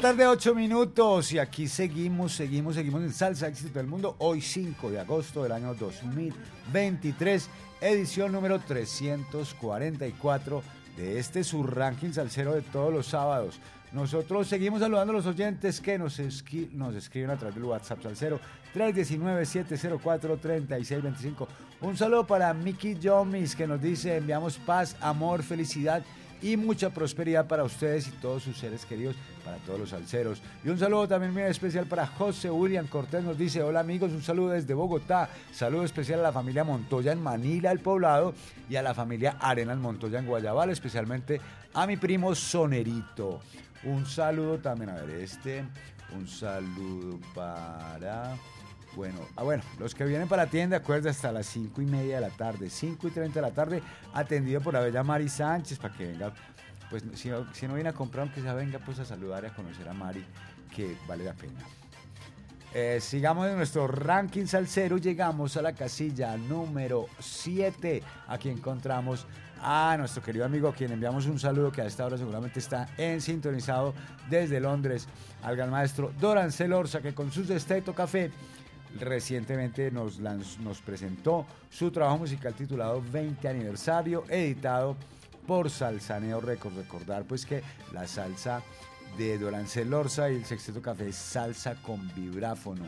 tarde, 8 minutos. Y aquí seguimos, seguimos, seguimos en Salsa Éxito del Mundo. Hoy 5 de agosto del año 2023, edición número 344 de este su ranking salsero de todos los sábados. Nosotros seguimos saludando a los oyentes que nos, esqui- nos escriben a través del WhatsApp salsero 319-704-3625. Un saludo para Mickey Jomis que nos dice enviamos paz, amor, felicidad y mucha prosperidad para ustedes y todos sus seres queridos, para todos los salseros. Y un saludo también muy especial para José William Cortés, nos dice, hola amigos, un saludo desde Bogotá, saludo especial a la familia Montoya en Manila, el poblado, y a la familia Arenas Montoya en Guayabal, especialmente a mi primo Sonerito. Un saludo también, a ver, este, un saludo para... Bueno, ah, bueno, los que vienen para la tienda, acuerda, hasta las 5 y media de la tarde, 5 y 30 de la tarde, atendido por la bella Mari Sánchez, para que venga, pues si si no viene a comprar, aunque sea venga pues a saludar y a conocer a Mari, que vale la pena. Eh, sigamos en nuestro ranking salsero, llegamos a la casilla número 7. Aquí encontramos a nuestro querido amigo, a quien enviamos un saludo que a esta hora seguramente está en sintonizado desde Londres, al gran maestro Doran Celorza, que con sus Desteto Café recientemente nos, nos presentó su trabajo musical titulado 20 aniversario, editado por Salsaneo Records. Recordar pues que la salsa de Dorance Lorza y el Sexteto Café es salsa con vibráfono,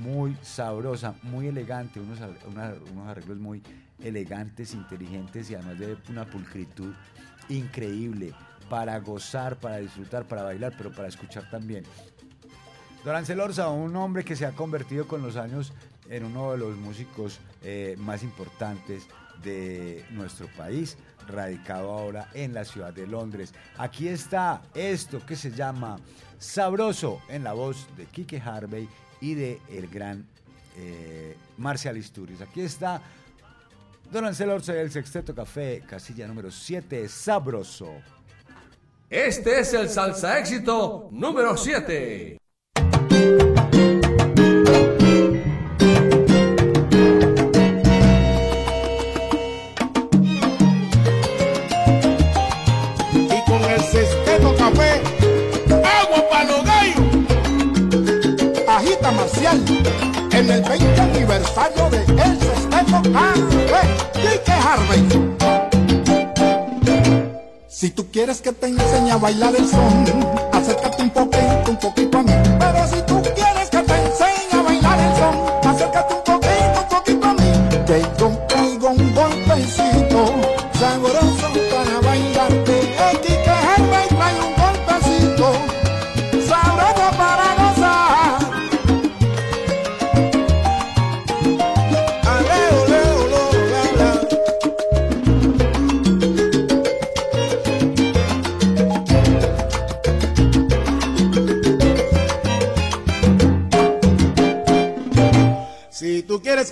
muy sabrosa, muy elegante, unos, unos arreglos muy elegantes, inteligentes y además de una pulcritud increíble para gozar, para disfrutar, para bailar, pero para escuchar también. Dorance Lorza, un hombre que se ha convertido con los años en uno de los músicos eh, más importantes de nuestro país, radicado ahora en la ciudad de Londres. Aquí está esto que se llama Sabroso en la voz de Kike Harvey y de el gran eh, Marcial Isturiz. Aquí está Dorance Lorza del Sexteto Café, casilla número 7, Sabroso. Este es el salsa éxito número 7. En el 20 aniversario de El Sexteto Kike Harvey. Si tú quieres que te enseñe a bailar el son, acércate un poquito, un poquito a mí. Pero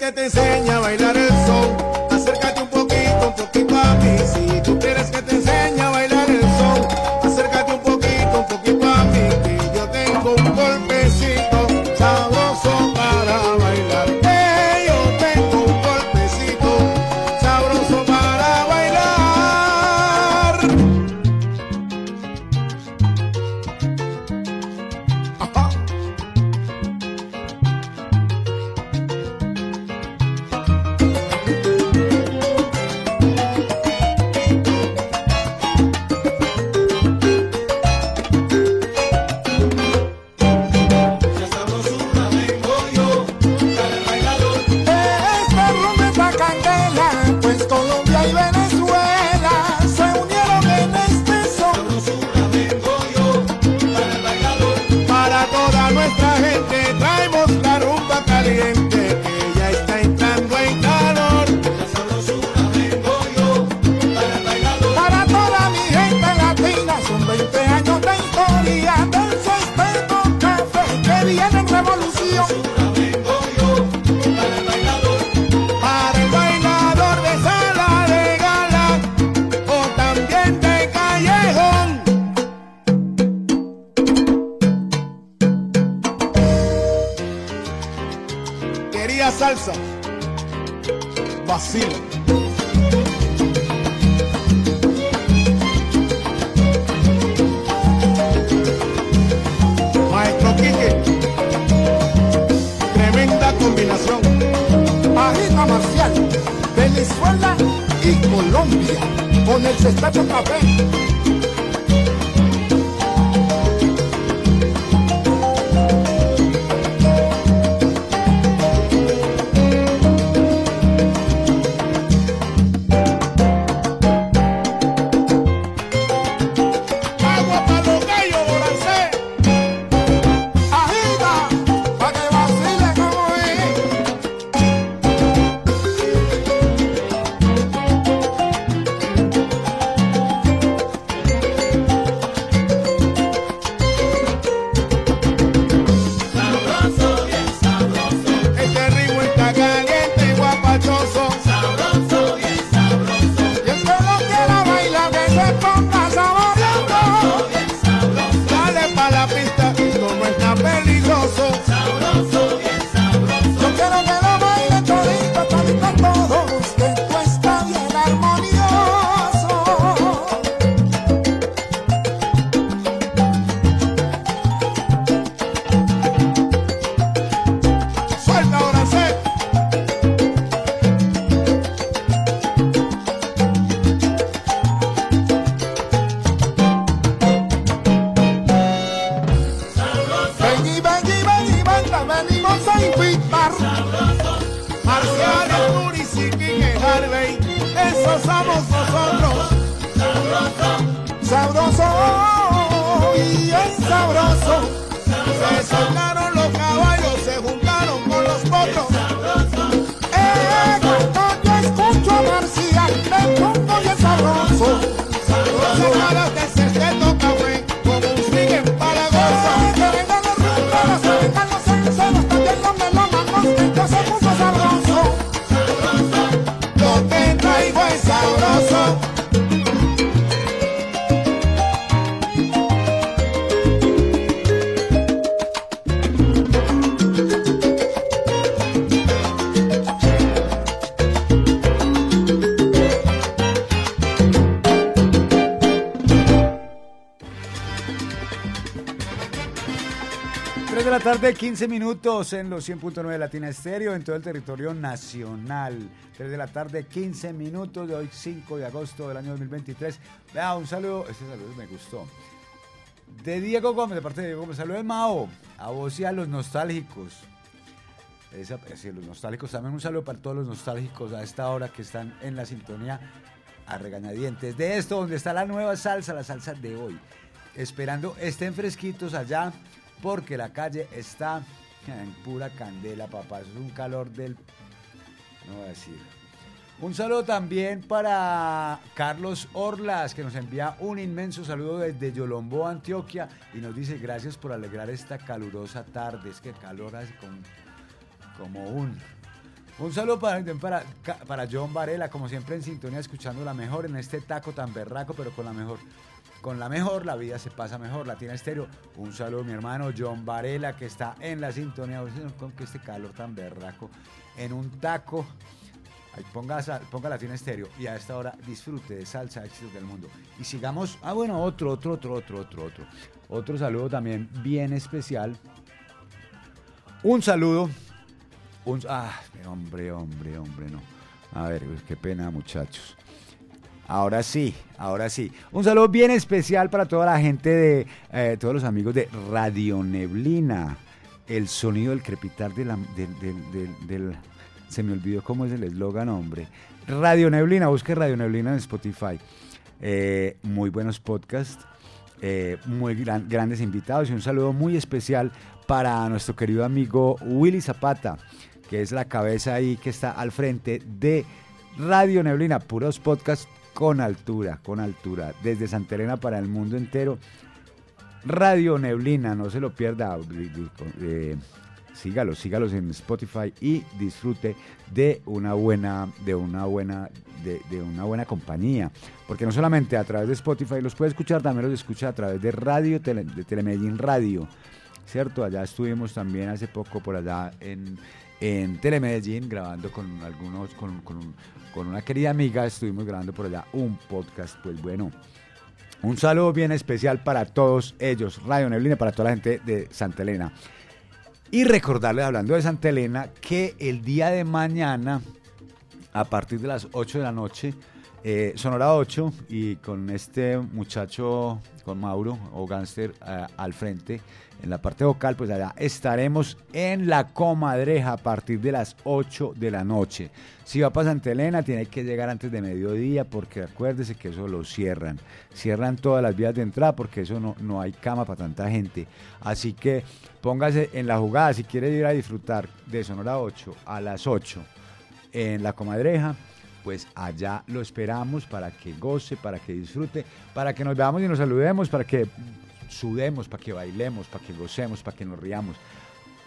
que te enseñe a bailar el son, acércate un poquito, un poquito a mí. Si tú quieres que te 15 minutos en los 100.9 de Latina Estéreo en todo el territorio nacional. 3 de la tarde, 15 minutos de hoy, 5 de agosto del año 2023. Vea, un saludo, este saludo me gustó. De Diego Gómez, de parte de Diego Gómez, saludo Mao, a vos y a los nostálgicos. Esa, sí, los nostálgicos, también un saludo para todos los nostálgicos a esta hora que están en la sintonía a regañadientes de esto, donde está la nueva salsa, la salsa de hoy. Esperando estén fresquitos allá, porque la calle está en pura candela, papá. Es un calor del. No voy a decir. Un saludo también para Carlos Orlas, que nos envía un inmenso saludo desde Yolombó, Antioquia, y nos dice gracias por alegrar esta calurosa tarde. Es que calor hace como, como un. Un saludo para, para, para John Varela, como siempre en sintonía, escuchando la mejor en este taco tan berraco, pero con la mejor. Con la mejor, la vida se pasa mejor. Latina Estéreo. Un saludo a mi hermano John Varela, que está en la sintonía. Con que este calor tan berraco. En un taco. Ahí ponga, ponga Latina Estéreo. Y a esta hora disfrute de salsa éxitos del mundo. Y sigamos. Ah, bueno, otro, otro, otro, otro, otro, otro. Otro saludo también bien especial. Un saludo. Un, ah, hombre, hombre, hombre, no. A ver, qué pena, muchachos. Ahora sí, ahora sí. Un saludo bien especial para toda la gente de, eh, todos los amigos de Radio Neblina. El sonido del crepitar de la- Se me olvidó cómo es el eslogan, hombre. Radio Neblina, busque Radio Neblina en Spotify. Eh, muy buenos podcasts, eh, muy gran- grandes invitados y un saludo muy especial para nuestro querido amigo Willy Zapata, que es la cabeza ahí que está al frente de Radio Neblina, puros podcasts con altura, con altura, desde Santa Elena para el mundo entero. Radio Neblina, no se lo pierda. eh, sígalos, sígalos en Spotify y disfrute de una buena, de una buena, de, una buena compañía. Porque no solamente a través de Spotify los puede escuchar, también los escucha a través de Radio, de Telemedellín Radio. ¿Cierto? Allá estuvimos también hace poco por allá en, en Telemedellín grabando con algunos, con, con- con una querida amiga, estuvimos grabando por allá un podcast, pues bueno. Un saludo bien especial para todos ellos, Radio Neblina, para toda la gente de Santa Elena. Y recordarles, hablando de Santa Elena, que el día de mañana a partir de las 8 de la noche. Eh, Sonora 8 y con este muchacho, con Mauro o Gánster eh, al frente, en la parte vocal, pues allá estaremos en la comadreja a partir de las 8 de la noche. Si va para Santa Elena, tiene que llegar antes de mediodía porque acuérdese que eso lo cierran. Cierran todas las vías de entrada porque eso no, no hay cama para tanta gente. Así que póngase en la jugada si quiere ir a disfrutar de Sonora 8 a las 8 en la comadreja, pues allá lo esperamos para que goce, para que disfrute, para que nos veamos y nos saludemos, para que sudemos, para que bailemos, para que gocemos, para que nos riamos.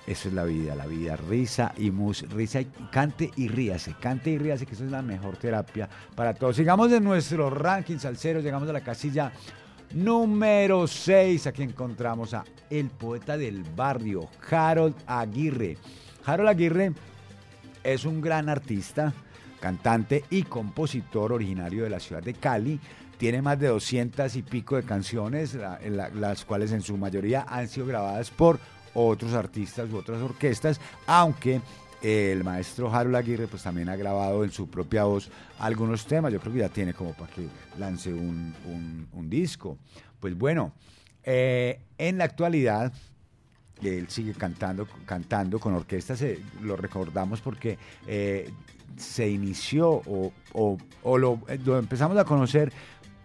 Eso es la vida, la vida, risa y mus, risa y cante y ríase, cante y ríase, que eso es la mejor terapia para todos. Sigamos en nuestro ranking salsero, llegamos a la casilla número 6. Aquí encontramos a el poeta del barrio, Harold Aguirre. Harold Aguirre es un gran artista, cantante y compositor originario de la ciudad de Cali. Tiene más de 200 y pico de canciones, la- la- las cuales en su mayoría han sido grabadas por otros artistas u otras orquestas, aunque eh, el maestro Harold Aguirre pues también ha grabado en su propia voz algunos temas. Yo creo que ya tiene como para que lance un, un- disco. Pues bueno, eh, en la actualidad él sigue cantando, cantando con orquesta, se- lo recordamos porque eh, se inició o, o- eh, lo empezamos a conocer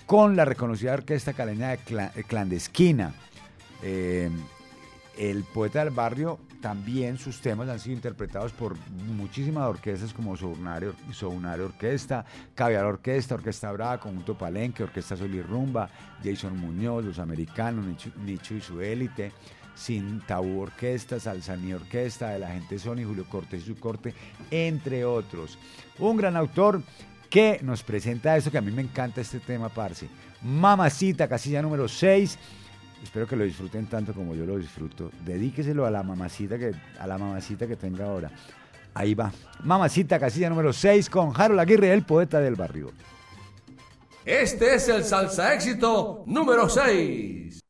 con la reconocida orquesta caleña eh, Clandesquina. Eh, el poeta del barrio también sus temas han sido interpretados por muchísimas orquestas como Sounare Orquesta, Caviar Orquesta, Orquesta Brava, Conjunto Palenque, Orquesta Sol y Rumba, Jason Muñoz, Los Americanos, Nicho, Nicho y su élite, Sin Tabú Orquesta, Salsani Orquesta, De la Gente Sony, Julio Cortés y su corte, entre otros. Un gran autor que nos presenta eso que a mí me encanta este tema, parce. Mamacita, casilla número 6. Espero que lo disfruten tanto como yo lo disfruto. Dedíqueselo a la mamacita que, a la mamacita que tenga ahora. Ahí va. Mamacita, casilla número 6 con Harold Aguirre, el poeta del barrio. Este es el salsa éxito número 6.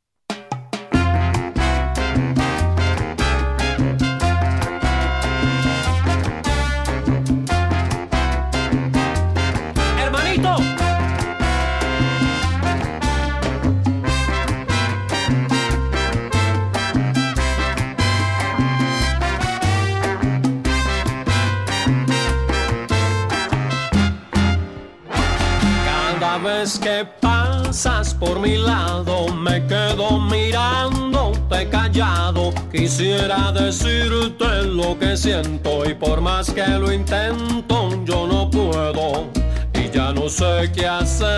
Vez que pasas por mi lado me quedo mirándote callado. Quisiera decirte lo que siento y por más que lo intento yo no puedo y ya no sé qué hacer.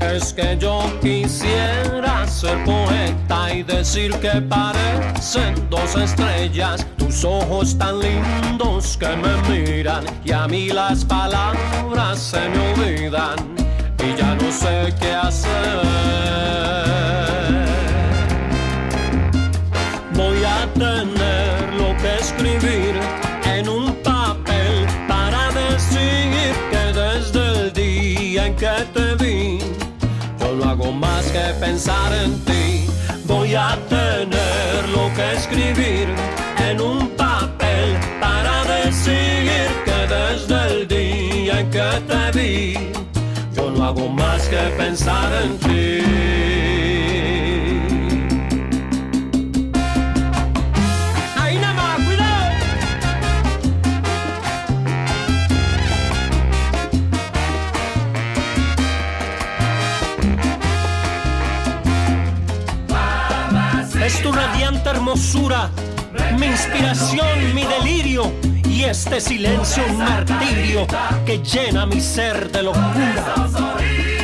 Es que yo ser poeta y decir que parecen dos estrellas, tus ojos tan lindos que me miran y a mí las palabras se me olvidan y ya no sé qué hacer. Pensar en ti. Voy a tener lo que escribir en un papel para decir que desde el día en que te vi, yo no hago más que pensar en ti. Mi inspiración, mi delirio. Y este silencio un martirio que llena mi ser de locura.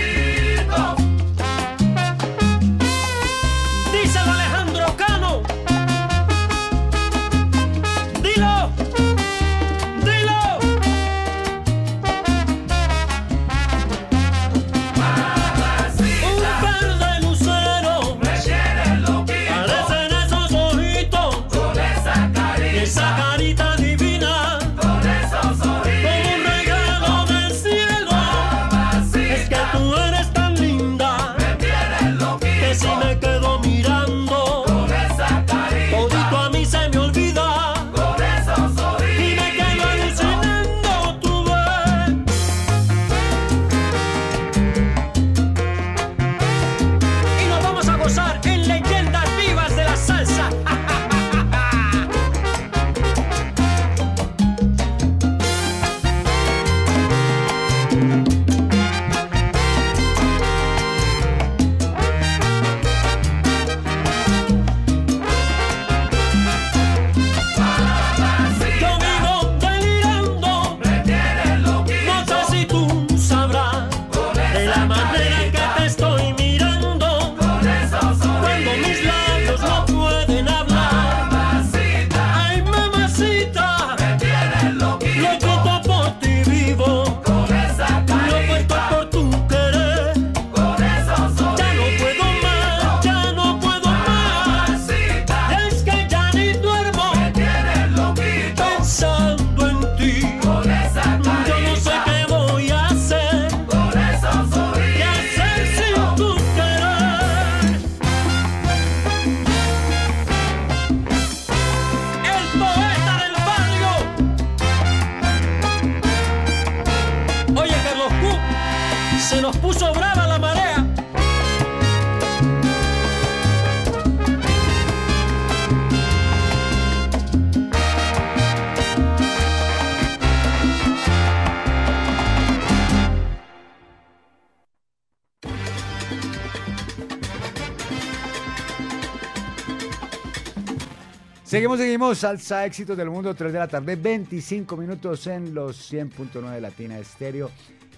Salsa éxitos del mundo, 3 de la tarde, 25 minutos en los 100.9 Latina Estéreo.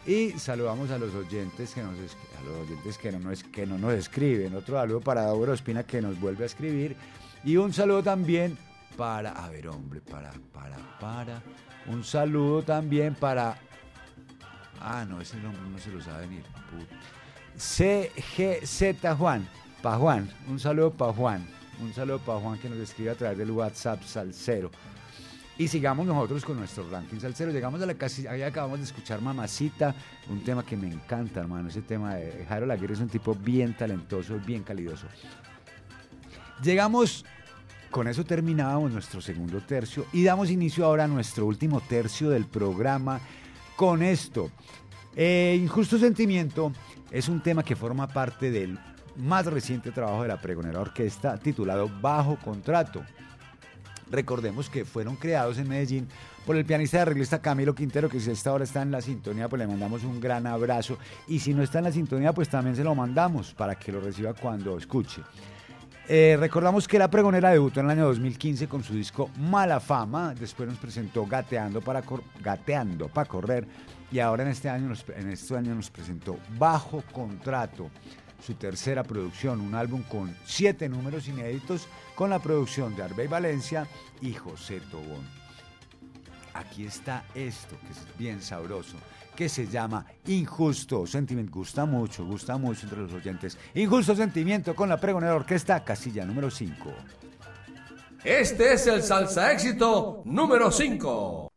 Y saludamos a los oyentes que nos, a los oyentes que no, que no nos escriben. Otro saludo para Dauro Espina que nos vuelve a escribir. Y un saludo también para, a ver hombre, para, para, para. Un saludo también para, ah no, ese nombre no se lo sabe ni. CGZ Juan, pa Juan, un saludo para Juan. Un saludo para Juan que nos escribe a través del WhatsApp Salcero. Y sigamos nosotros con nuestro ranking salsero. Llegamos a la casi, ahí acabamos de escuchar Mamacita, un tema que me encanta, hermano. Ese tema de Jairo Laguerre es un tipo bien talentoso, bien calidoso. Llegamos, con eso terminábamos nuestro segundo tercio y damos inicio ahora a nuestro último tercio del programa con esto. Eh, Injusto Sentimiento es un tema que forma parte del más reciente trabajo de la Pregonera Orquesta titulado Bajo Contrato. Recordemos que fueron creados en Medellín por el pianista y arreglista Camilo Quintero, que si esta hora está en la sintonía, pues le mandamos un gran abrazo. Y si no está en la sintonía, pues también se lo mandamos para que lo reciba cuando escuche. Eh, recordamos que la pregonera debutó en el año 2015 con su disco Mala Fama, después nos presentó Gateando para, cor- Gateando para Correr y ahora en este, año en este año nos presentó Bajo Contrato, su tercera producción, un álbum con siete números inéditos con la producción de Arbey Valencia y José Tobón. Aquí está esto, que es bien sabroso, que se llama Injusto Sentimiento. Gusta mucho, gusta mucho entre los oyentes. Injusto Sentimiento con la pregonera orquesta, casilla número 5. Este es el salsa éxito número 5.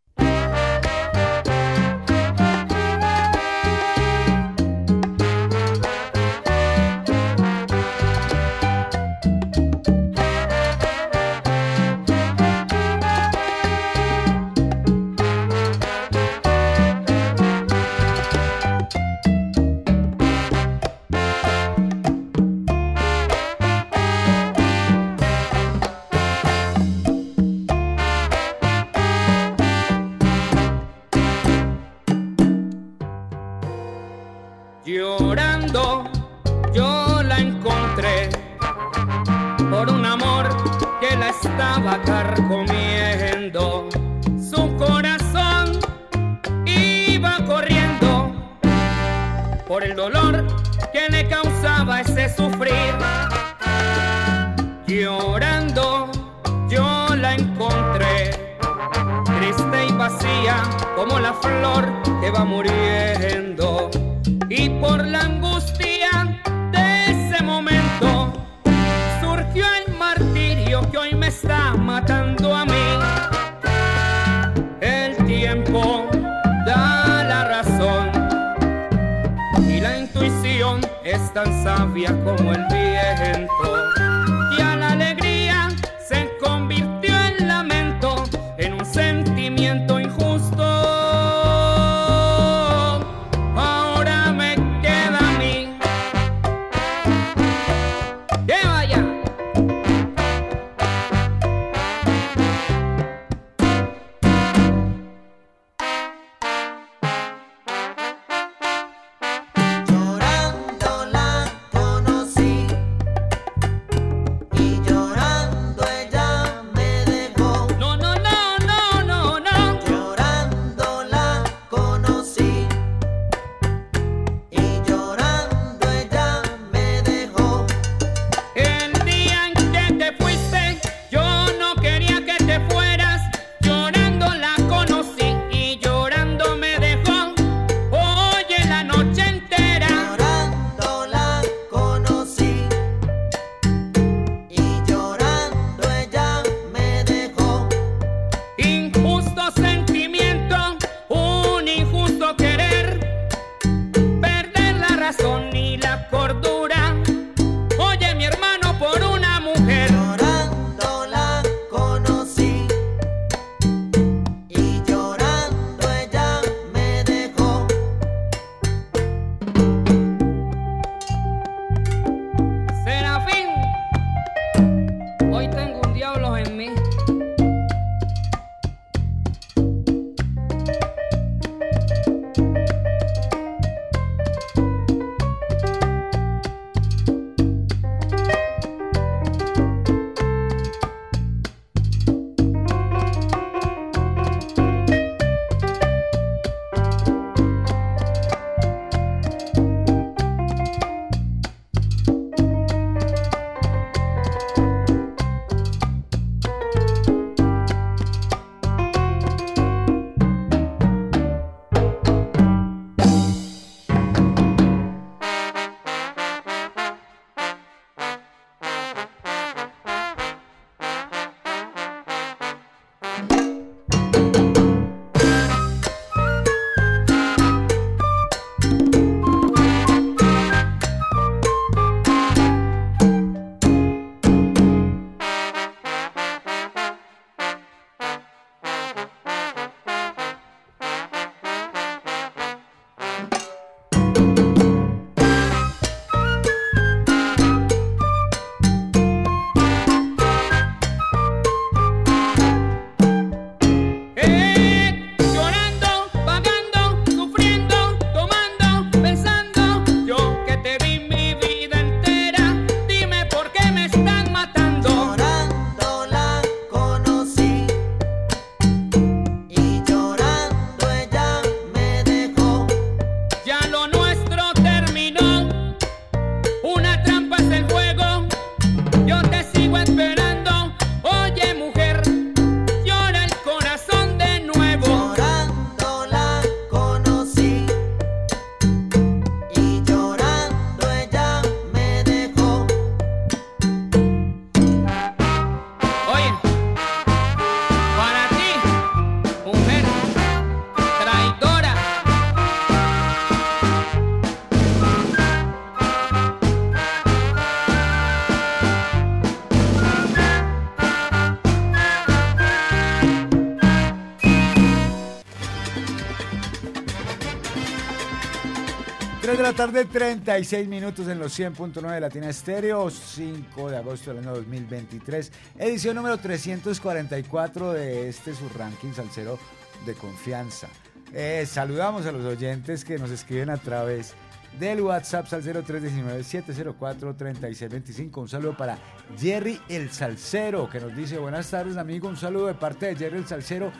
Tarde, 36 minutos en los 100.9 de Latina Estéreo, 5 de agosto del año 2023, edición número 344 de este su ranking salsero de confianza. Eh, saludamos a los oyentes que nos escriben a través del WhatsApp al 0319-704-3625. Un saludo para Jerry el Salcero, que nos dice buenas tardes amigo, un saludo de parte de Jerry el Salcero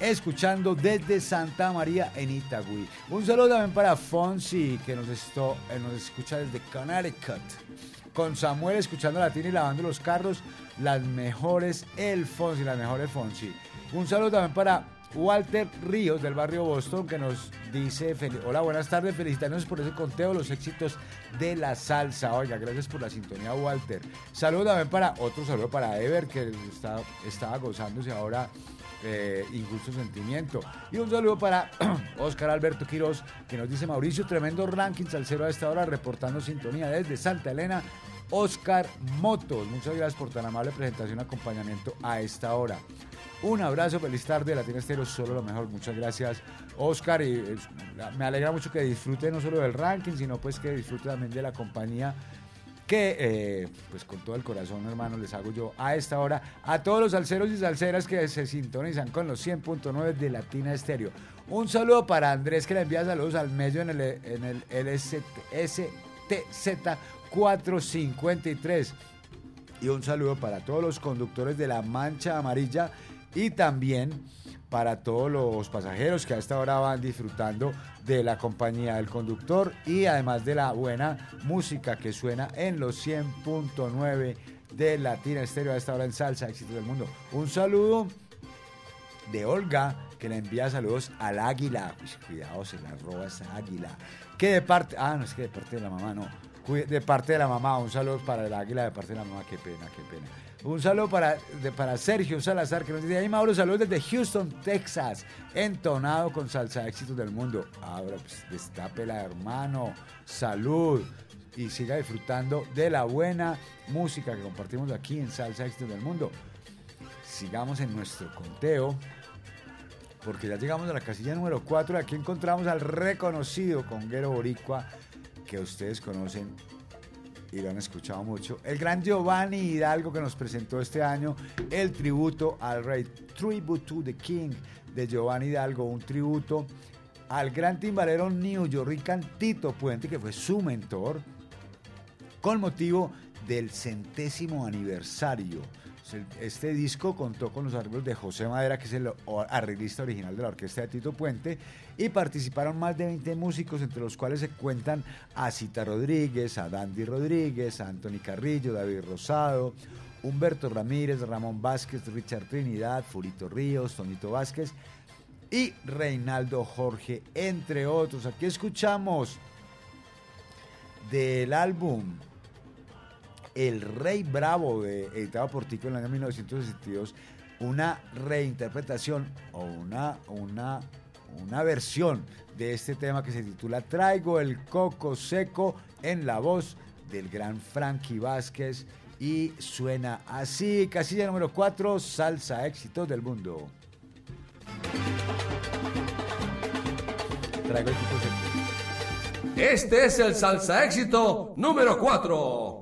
escuchando desde Santa María en Itagüí. Un saludo también para Fonsi, que nos, esto, eh, nos escucha desde Connecticut. Con Samuel escuchando latín y lavando los carros, las mejores El Fonsi, las mejores Fonsi. Un saludo también para Walter Ríos del barrio Boston que nos dice, hola, buenas tardes, felicitaciones por ese conteo, los éxitos de la salsa. Oiga, gracias por la sintonía, Walter. Saludo también para, otro saludo para Ever que está, estaba gozándose ahora eh, Injusto Sentimiento. Y un saludo para Oscar Alberto Quiroz que nos dice, Mauricio, tremendo ranking salsero a esta hora, reportando sintonía desde Santa Elena. Oscar Motos, muchas gracias por tan amable presentación y acompañamiento a esta hora. Un abrazo, feliz tarde, Latina Estéreo, solo lo mejor. Muchas gracias, Oscar. Y eh, me alegra mucho que disfrute no solo del ranking, sino pues que disfrute también de la compañía que, eh, pues con todo el corazón, hermano, les hago yo a esta hora a todos los salseros y salseras que se sintonizan con los 100.9 de Latina Estéreo. Un saludo para Andrés, que le envía saludos al medio en el, en el LSTZ 453. Y un saludo para todos los conductores de la Mancha Amarilla y también para todos los pasajeros que a esta hora van disfrutando de la compañía del conductor y además de la buena música que suena en los 100.9 de Latina Estéreo a esta hora en Salsa, éxito del mundo. Un saludo de Olga que le envía saludos al águila. Cuidado, se la roba esa águila. Que de parte, ah, no es que de parte de la mamá, no. De parte de la mamá, un saludo para el águila de parte de la mamá, qué pena, qué pena. Un saludo para, de- para Sergio Salazar que nos dice, ahí Mauro, saludos desde Houston, Texas, entonado con salsa éxitos del mundo. Ahora, pues destápela, hermano, salud y siga disfrutando de la buena música que compartimos aquí en Salsa Éxitos del Mundo. Sigamos en nuestro conteo porque ya llegamos a la casilla número 4. Aquí encontramos al reconocido conguero boricua que ustedes conocen y lo han escuchado mucho. El gran Giovanni Hidalgo que nos presentó este año el tributo al rey, Tribute to the King de Giovanni Hidalgo, un tributo al gran timbalero York Tito Puente, que fue su mentor, con motivo del centésimo aniversario. Este disco contó con los arreglos de José Madera, que es el arreglista original de la orquesta de Tito Puente, y participaron más de 20 músicos, entre los cuales se cuentan a Cita Rodríguez, a Dandy Rodríguez, a Anthony Carrillo, David Rosado, Humberto Ramírez, Ramón Vázquez, Richard Trinidad, Furito Ríos, Tonito Vázquez y Reinaldo Jorge, entre otros. Aquí escuchamos del álbum El Rey Bravo, de- editado por Tico en el año 1962, una reinterpretación o una, una, una versión de este tema que se titula Traigo el coco seco en la voz del gran Frankie Vázquez y suena así, casilla número 4, salsa éxitos del mundo. Traigo el coco seco. Este es el salsa éxito número 4.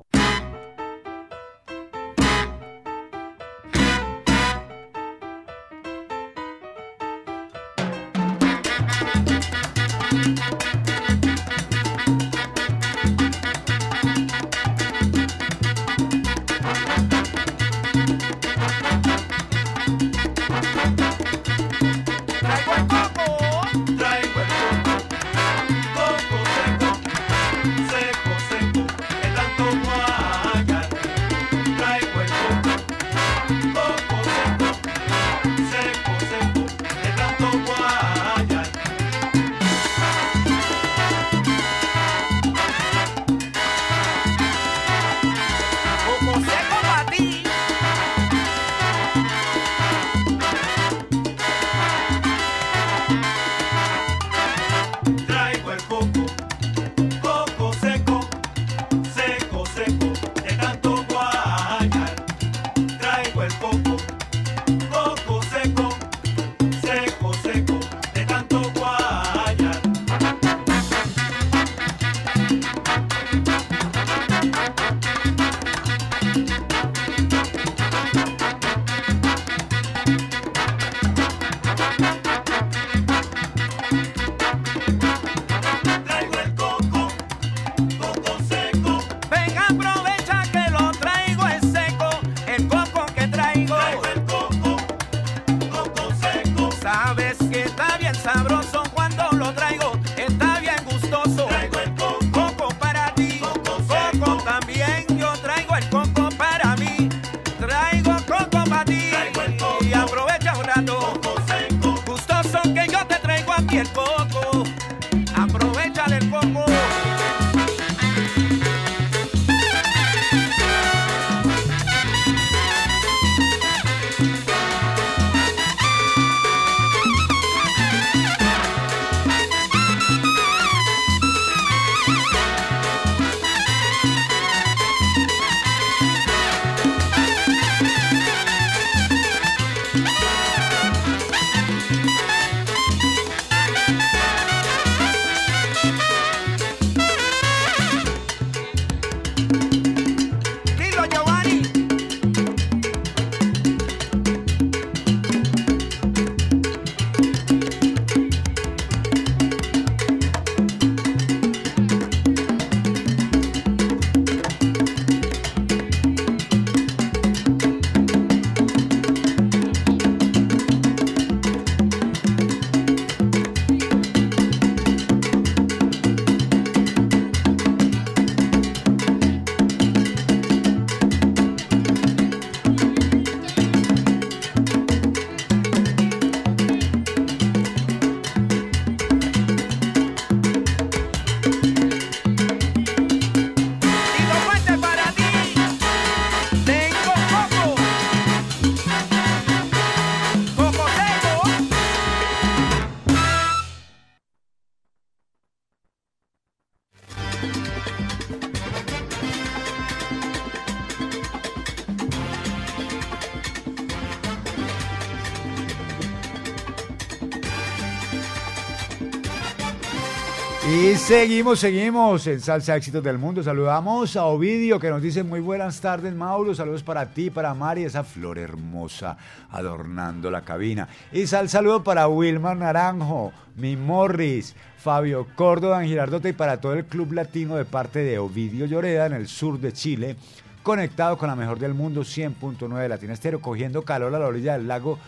Seguimos, seguimos en Salsa Éxitos del Mundo. Saludamos a Ovidio que nos dice muy buenas tardes, Mauro. Saludos para ti, para Mari, esa flor hermosa adornando la cabina. Y sal saludo para Wilmar Naranjo, mi Morris, Fabio Córdoba, Girardota y para todo el Club Latino de parte de Ovidio Lloreda en el sur de Chile. Conectado con la mejor del mundo, 100.9 de Latina cogiendo calor a la orilla del lago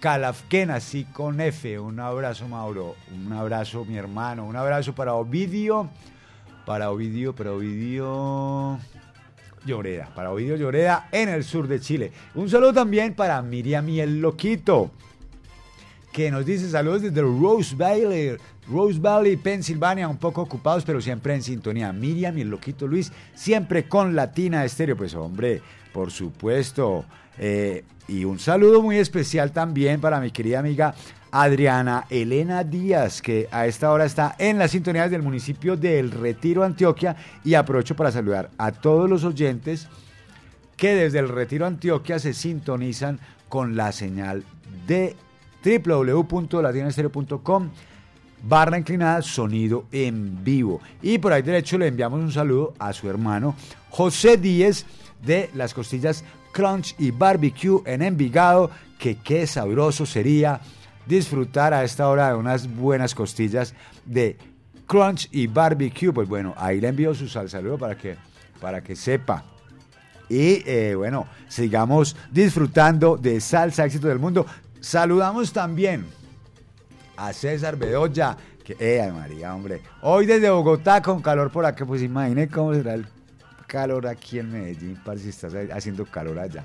Calafquén, así con F. Un abrazo, Mauro. Un abrazo, mi hermano. Un abrazo para Ovidio. Para Ovidio, para Ovidio Lloreda. Para Ovidio Lloreda en el sur de Chile. Un saludo también para Miriam y el Loquito. Que nos dice saludos desde Rose Valley, Rose Valley, Pensilvania, un poco ocupados, pero siempre en sintonía. Miriam y el Loquito Luis, siempre con Latina Estéreo. Pues hombre, por supuesto. Eh, y un saludo muy especial también para mi querida amiga Adriana Elena Díaz, que a esta hora está en las sintonías del municipio del Retiro, Antioquia. Y aprovecho para saludar a todos los oyentes que desde el Retiro, Antioquia se sintonizan con la señal de www.latinaestereo.com barra inclinada sonido en vivo. Y por ahí derecho le enviamos un saludo a su hermano José Díez de las costillas Crunch y Barbecue en Envigado, que qué sabroso sería disfrutar a esta hora de unas buenas costillas de Crunch y Barbecue. Pues bueno, ahí le envío su sal saludo para que, para que sepa. Y eh, bueno, sigamos disfrutando de Salsa Éxito del Mundo. Saludamos también a César Bedoya, que, eh, María, hombre, hoy desde Bogotá con calor por acá, pues imagine cómo será el calor aquí en Medellín, para si estás haciendo calor allá.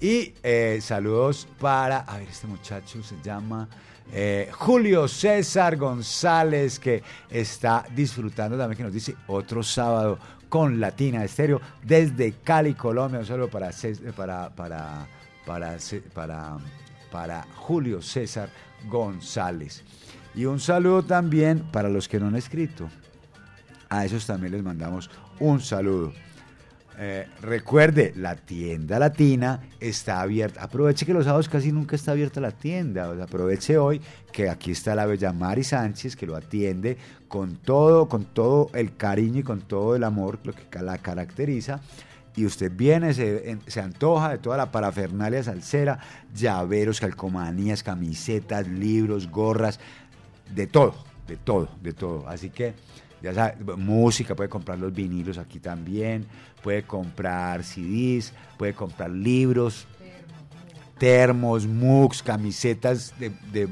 Y eh, saludos para, a ver, este muchacho se llama eh, Julio César González, que está disfrutando también, que nos dice otro sábado con Latina Estéreo desde Cali, Colombia. Un saludo para, Cés- para, para, para, para, para Julio César González. Y un saludo también para los que no han escrito. A esos también les mandamos un saludo. Eh, recuerde, la tienda latina está abierta. Aproveche que los sábados casi nunca está abierta la tienda. Aproveche hoy que aquí está la bella Mari Sánchez que lo atiende con todo, con todo el cariño y con todo el amor, lo que la caracteriza. Y usted viene, se, se antoja de toda la parafernalia salsera, llaveros, calcomanías, camisetas, libros, gorras, de todo, de todo, de todo. Así que, ya sabe, música, puede comprar los vinilos aquí también, puede comprar CDs, puede comprar libros, termos, mugs, camisetas de,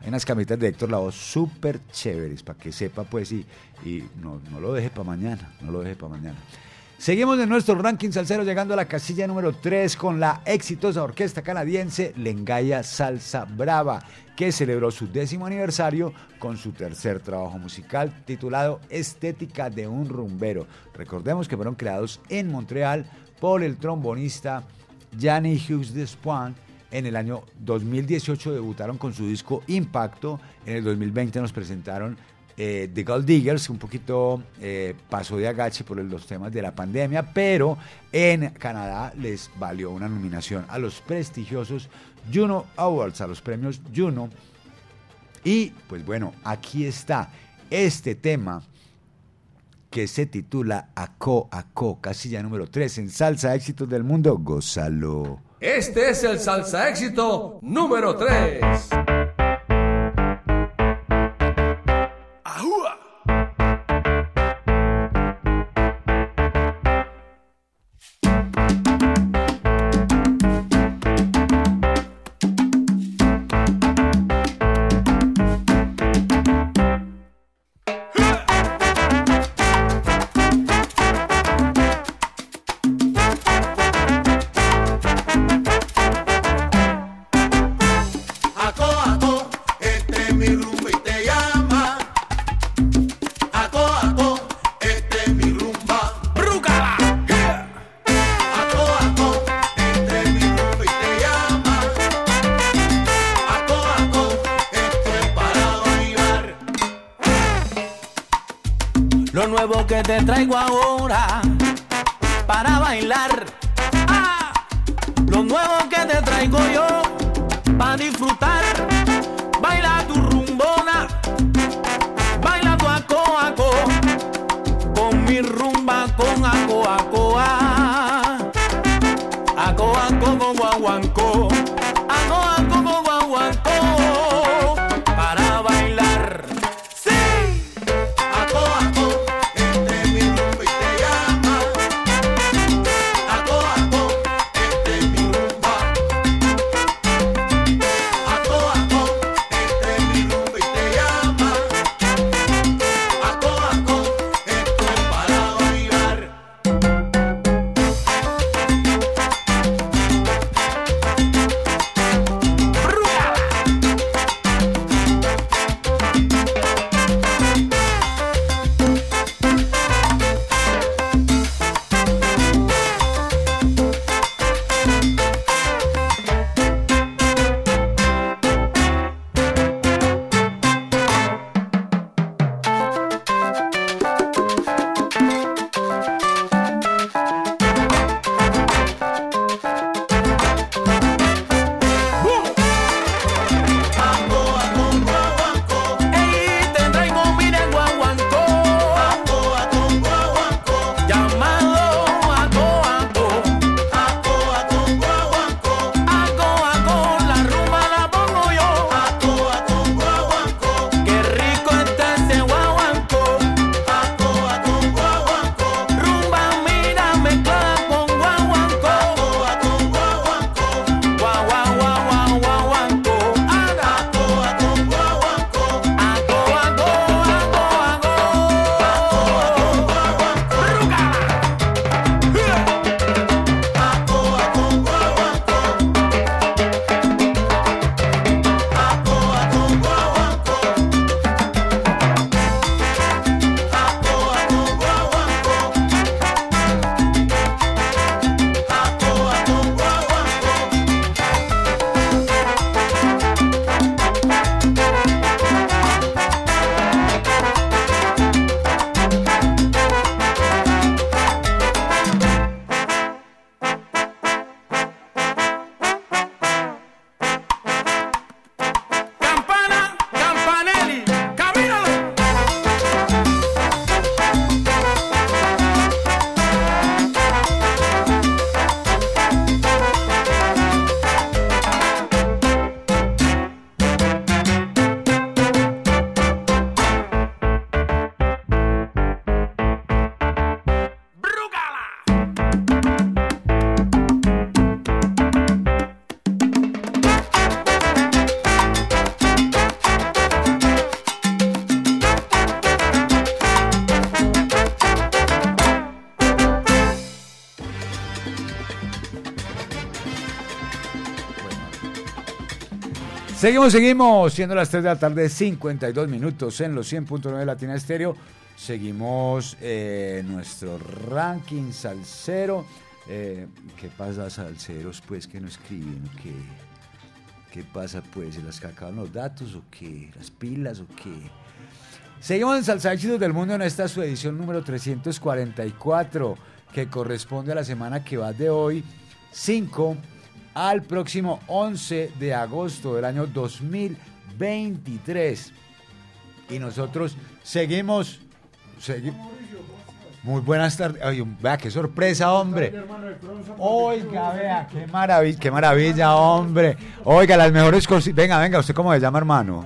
hay unas camisetas de Héctor Lavoe súper chéveres para que sepa pues y, y no, no lo deje para mañana, no lo deje para mañana. Seguimos en nuestro ranking salsero llegando a la casilla número 3 con la exitosa orquesta canadiense Lengaya Salsa Brava, que celebró su décimo aniversario con su tercer trabajo musical titulado Estética de un rumbero. Recordemos que fueron creados en Montreal por el trombonista Gianni Hughes Despoint. En el año 2018 debutaron con su disco Impacto. En el 2020 nos presentaron eh, The Gold Diggers, un poquito eh, pasó de agache por los temas de la pandemia, pero en Canadá les valió una nominación a los prestigiosos Juno Awards, a los premios Juno. Y pues bueno, aquí está este tema que se titula Aco Aco, casilla número 3 en Salsa Éxitos del Mundo. Gózalo. Este es el salsa éxito número 3. Lo nuevo que te traigo ahora para bailar. Ah, lo nuevo que te traigo yo para disfrutar. Baila tu rumbona, baila tu aco aco, con mi rumba con aco aco ah. Aco aco con guaguancó, aco aco con guaguancó, Seguimos, seguimos, siendo las 3 de la tarde, 52 minutos en los 100.9 de Latina Estéreo. Seguimos eh, nuestro ranking salsero. Eh, ¿Qué pasa, salseros, pues, que no escriben? ¿Qué, ¿Qué pasa, pues? ¿Se las cacaban los datos o qué? ¿Las pilas o qué? Seguimos en Salsa del Mundo en esta su edición número 344, que corresponde a la semana que va de hoy, 5 al próximo 11 de agosto del año 2023. Y nosotros seguimos, seguimos. Muy buenas tardes. Ay, vea qué sorpresa, hombre. Oiga, vea, qué maravilla, qué maravilla, hombre. Oiga, las mejores cosas. Venga, venga, ¿usted cómo se llama, hermano?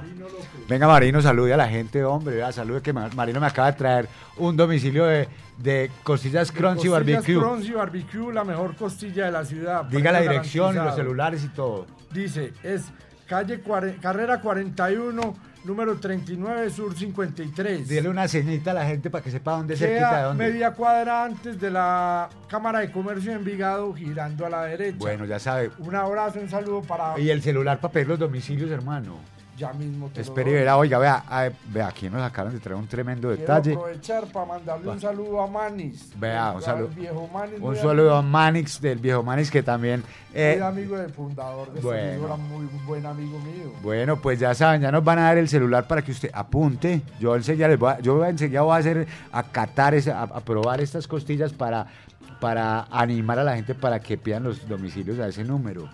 Venga, Marino, salude a la gente, hombre. Vea, salude que Ma- Marino me acaba de traer un domicilio de, de costillas crunchy barbecue. Crunchy Barbecue, la mejor costilla de la ciudad. Diga la dirección y los celulares y todo. Dice, es calle cuare- carrera 41, número 39, sur 53. Dile una señita a la gente para que sepa dónde cerquita de dónde. media cuadra antes de la Cámara de Comercio de Envigado, girando a la derecha. Bueno, ya sabe. Un abrazo, un saludo para... Y el celular para pedir los domicilios, hermano. Ya mismo te Espere y verá, oiga, vea, a- vea, aquí nos acaban de traer un tremendo Quiero detalle. aprovechar para mandarle un saludo a Manis. Vea, un Al saludo. viejo Un saludo a Manix, del viejo Manix, que también... eh, amigo del fundador de bueno. este libro, era muy buen amigo mío. Bueno, pues ya saben, ya nos van a dar el celular para que usted apunte. Yo enseguida les voy a, yo enseguida voy a hacer, a catar, esa- a, a probar estas costillas para, para animar a la gente para que pidan los domicilios a ese número,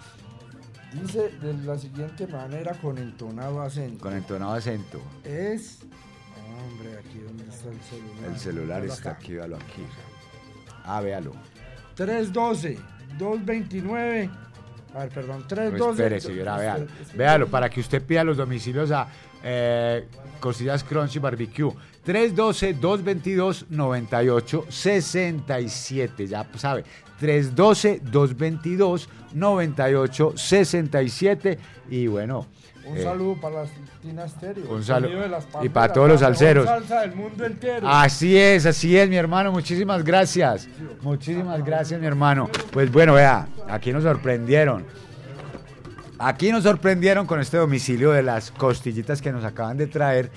Dice de la siguiente manera con entonado acento. con entonado acento. Es... Hombre, aquí donde está el celular. El celular Míralo está acá. aquí, véalo aquí. Ah, véalo. 312, 229... A ver, perdón, 312... Espere, señora, véalo. Véalo, para que usted pida los domicilios a eh, Costillas Crunchy Barbecue. 312-222-9867, ya sabe. 312-222-9867. Y bueno. Un eh, saludo para las Tina Estéreo. un saludo. Y para todos los salseros. salsa del mundo entero. Así es, así es, mi hermano. Muchísimas gracias. Muchísimas gracias, mi hermano. Pues bueno, vea, aquí nos sorprendieron. Aquí nos sorprendieron con este domicilio de las costillitas que nos acaban de traer.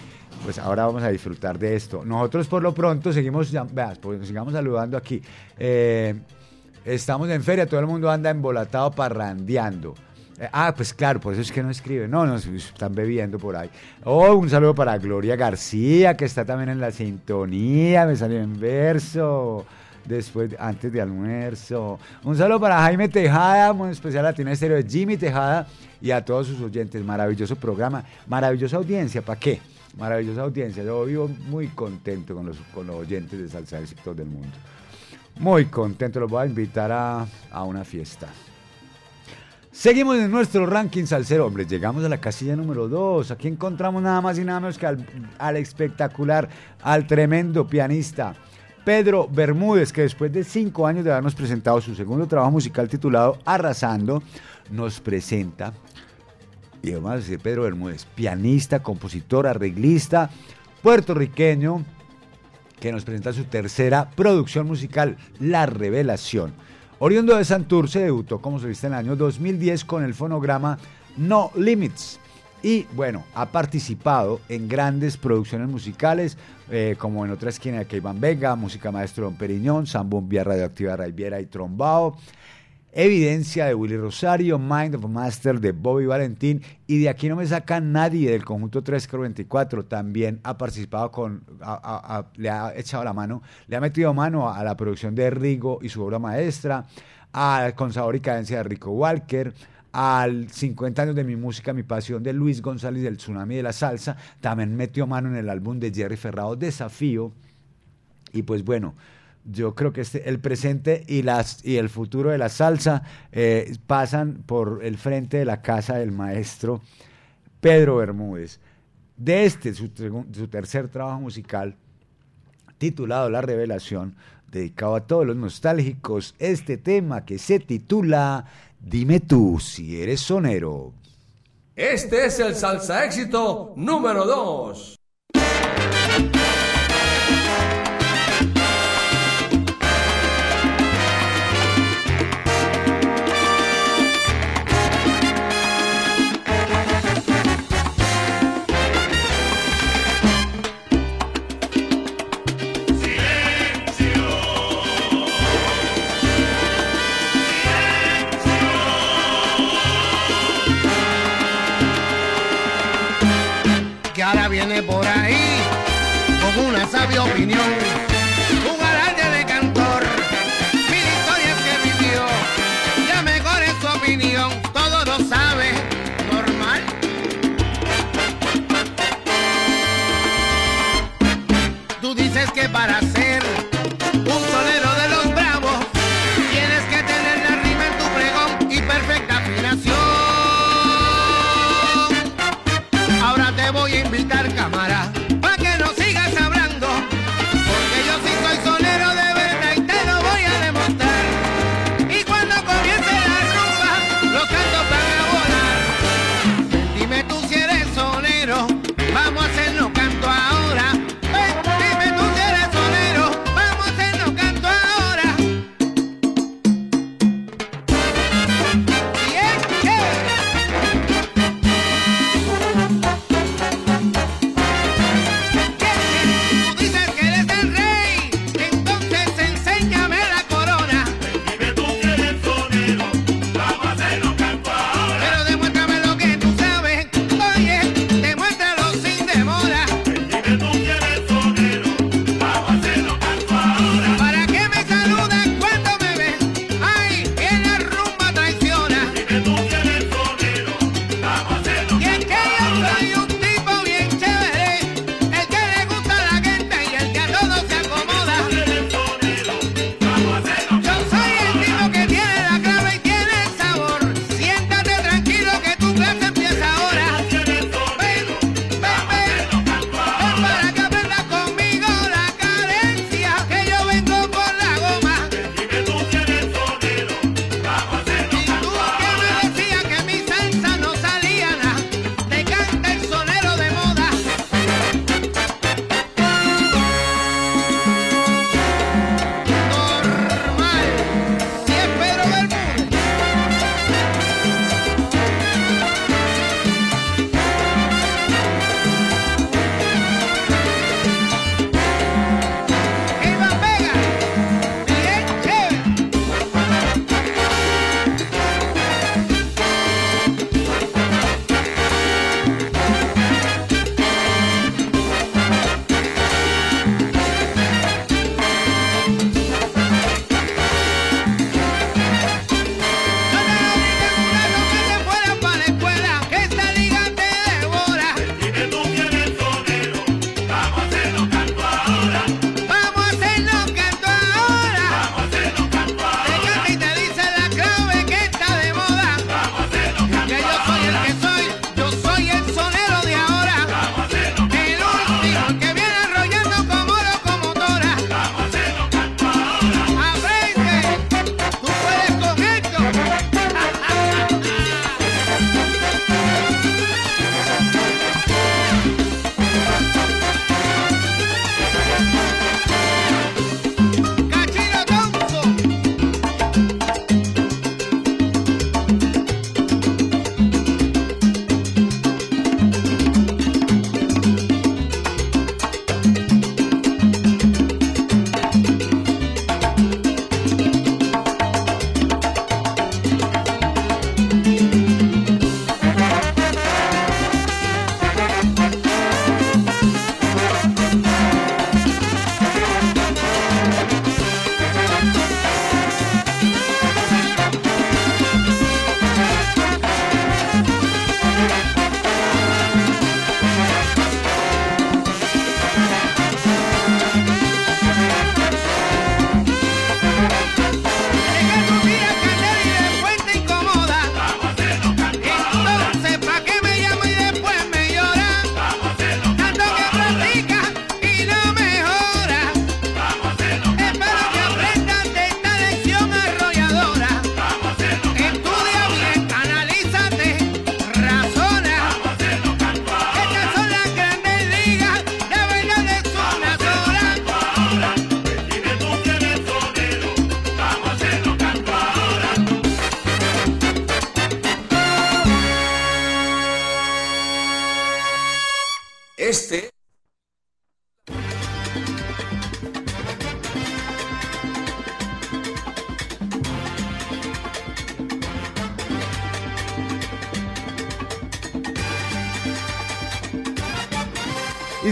Pues ahora vamos a disfrutar de esto. Nosotros por lo pronto seguimos, llam- vea, pues, sigamos saludando aquí. Eh, estamos en feria, todo el mundo anda embolatado parrandeando. Eh, ah, pues claro, por eso es que no escriben. No, no, están bebiendo por ahí. Oh, un saludo para Gloria García, que está también en la sintonía. Me salió en verso. Después, antes de almuerzo. Un saludo para Jaime Tejada, muy especial Latina Estéreo de Jimmy Tejada y a todos sus oyentes. Maravilloso programa, maravillosa audiencia. ¿Para qué? Maravillosa audiencia. Yo vivo muy contento con los, con los oyentes de Salsa Éxitos del Mundo. Muy contento. Los voy a invitar a, a una fiesta. Seguimos en nuestro ranking salsero. Hombre, llegamos a la casilla número 2. Aquí encontramos nada más y nada menos que al, al espectacular, al tremendo pianista Pedro Bermúdez, que después de cinco años de habernos presentado su segundo trabajo musical titulado Arrasando, nos presenta, y vamos a decir Pedro Bermúdez, pianista, compositor, arreglista, puertorriqueño, que nos presenta su tercera producción musical, La Revelación. Oriundo de Santurce, debutó como solista en el año 2010 con el fonograma No Limits. Y bueno, ha participado en grandes producciones musicales, eh, como en otra esquina de Iván Vega, Música Maestro Don Periñón, Zambumbia Radioactiva Raiviera y Trombao, Evidencia de Willy Rosario, Mind of Master de Bobby Valentín y de aquí no me saca nadie del conjunto 324. También ha participado con, le ha echado la mano, le ha metido mano a la producción de Rigo y su obra maestra, a, con sabor y cadencia de Rico Walker, al 50 años de mi música, mi pasión de Luis González del Tsunami de la Salsa. También metió mano en el álbum de Jerry Ferrado, Desafío. Y pues bueno, yo creo que este, el presente y, el futuro de la salsa eh, pasan por el frente de la casa del maestro Pedro Bermúdez. De este, su, su tercer trabajo musical, titulado La Revelación, dedicado a todos los nostálgicos, este tema que se titula Dime tú si eres sonero. Este es el salsa éxito número 2. por ahí con una sabia opinión. Un alarde de cantor, mil historias que vivió, ya mejor es su opinión, todo lo sabe, normal. Tú dices que para ser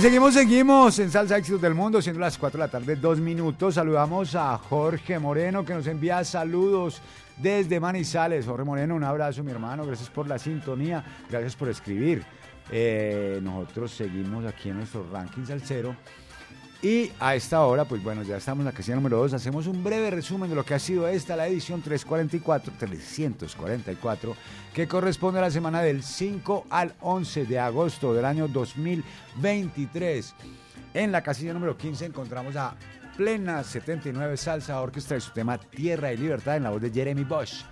seguimos, seguimos en Salsa Éxitos del Mundo, siendo las 4 de la tarde, dos minutos. Saludamos a Jorge Moreno, que nos envía saludos desde Manizales. Jorge Moreno, un abrazo, mi hermano. Gracias por la sintonía, gracias por escribir. Eh, nosotros seguimos aquí en nuestro ranking salsero. Y a esta hora, pues bueno, ya estamos en la casilla número 2. Hacemos un breve resumen de lo que ha sido esta, la edición 344, 344, que corresponde a la semana del 5 al 11 de agosto del año 2023. En la casilla número 15 encontramos a Plena 79 Salsa Orquestra y su tema Tierra y Libertad en la voz de Jeremy Bosch.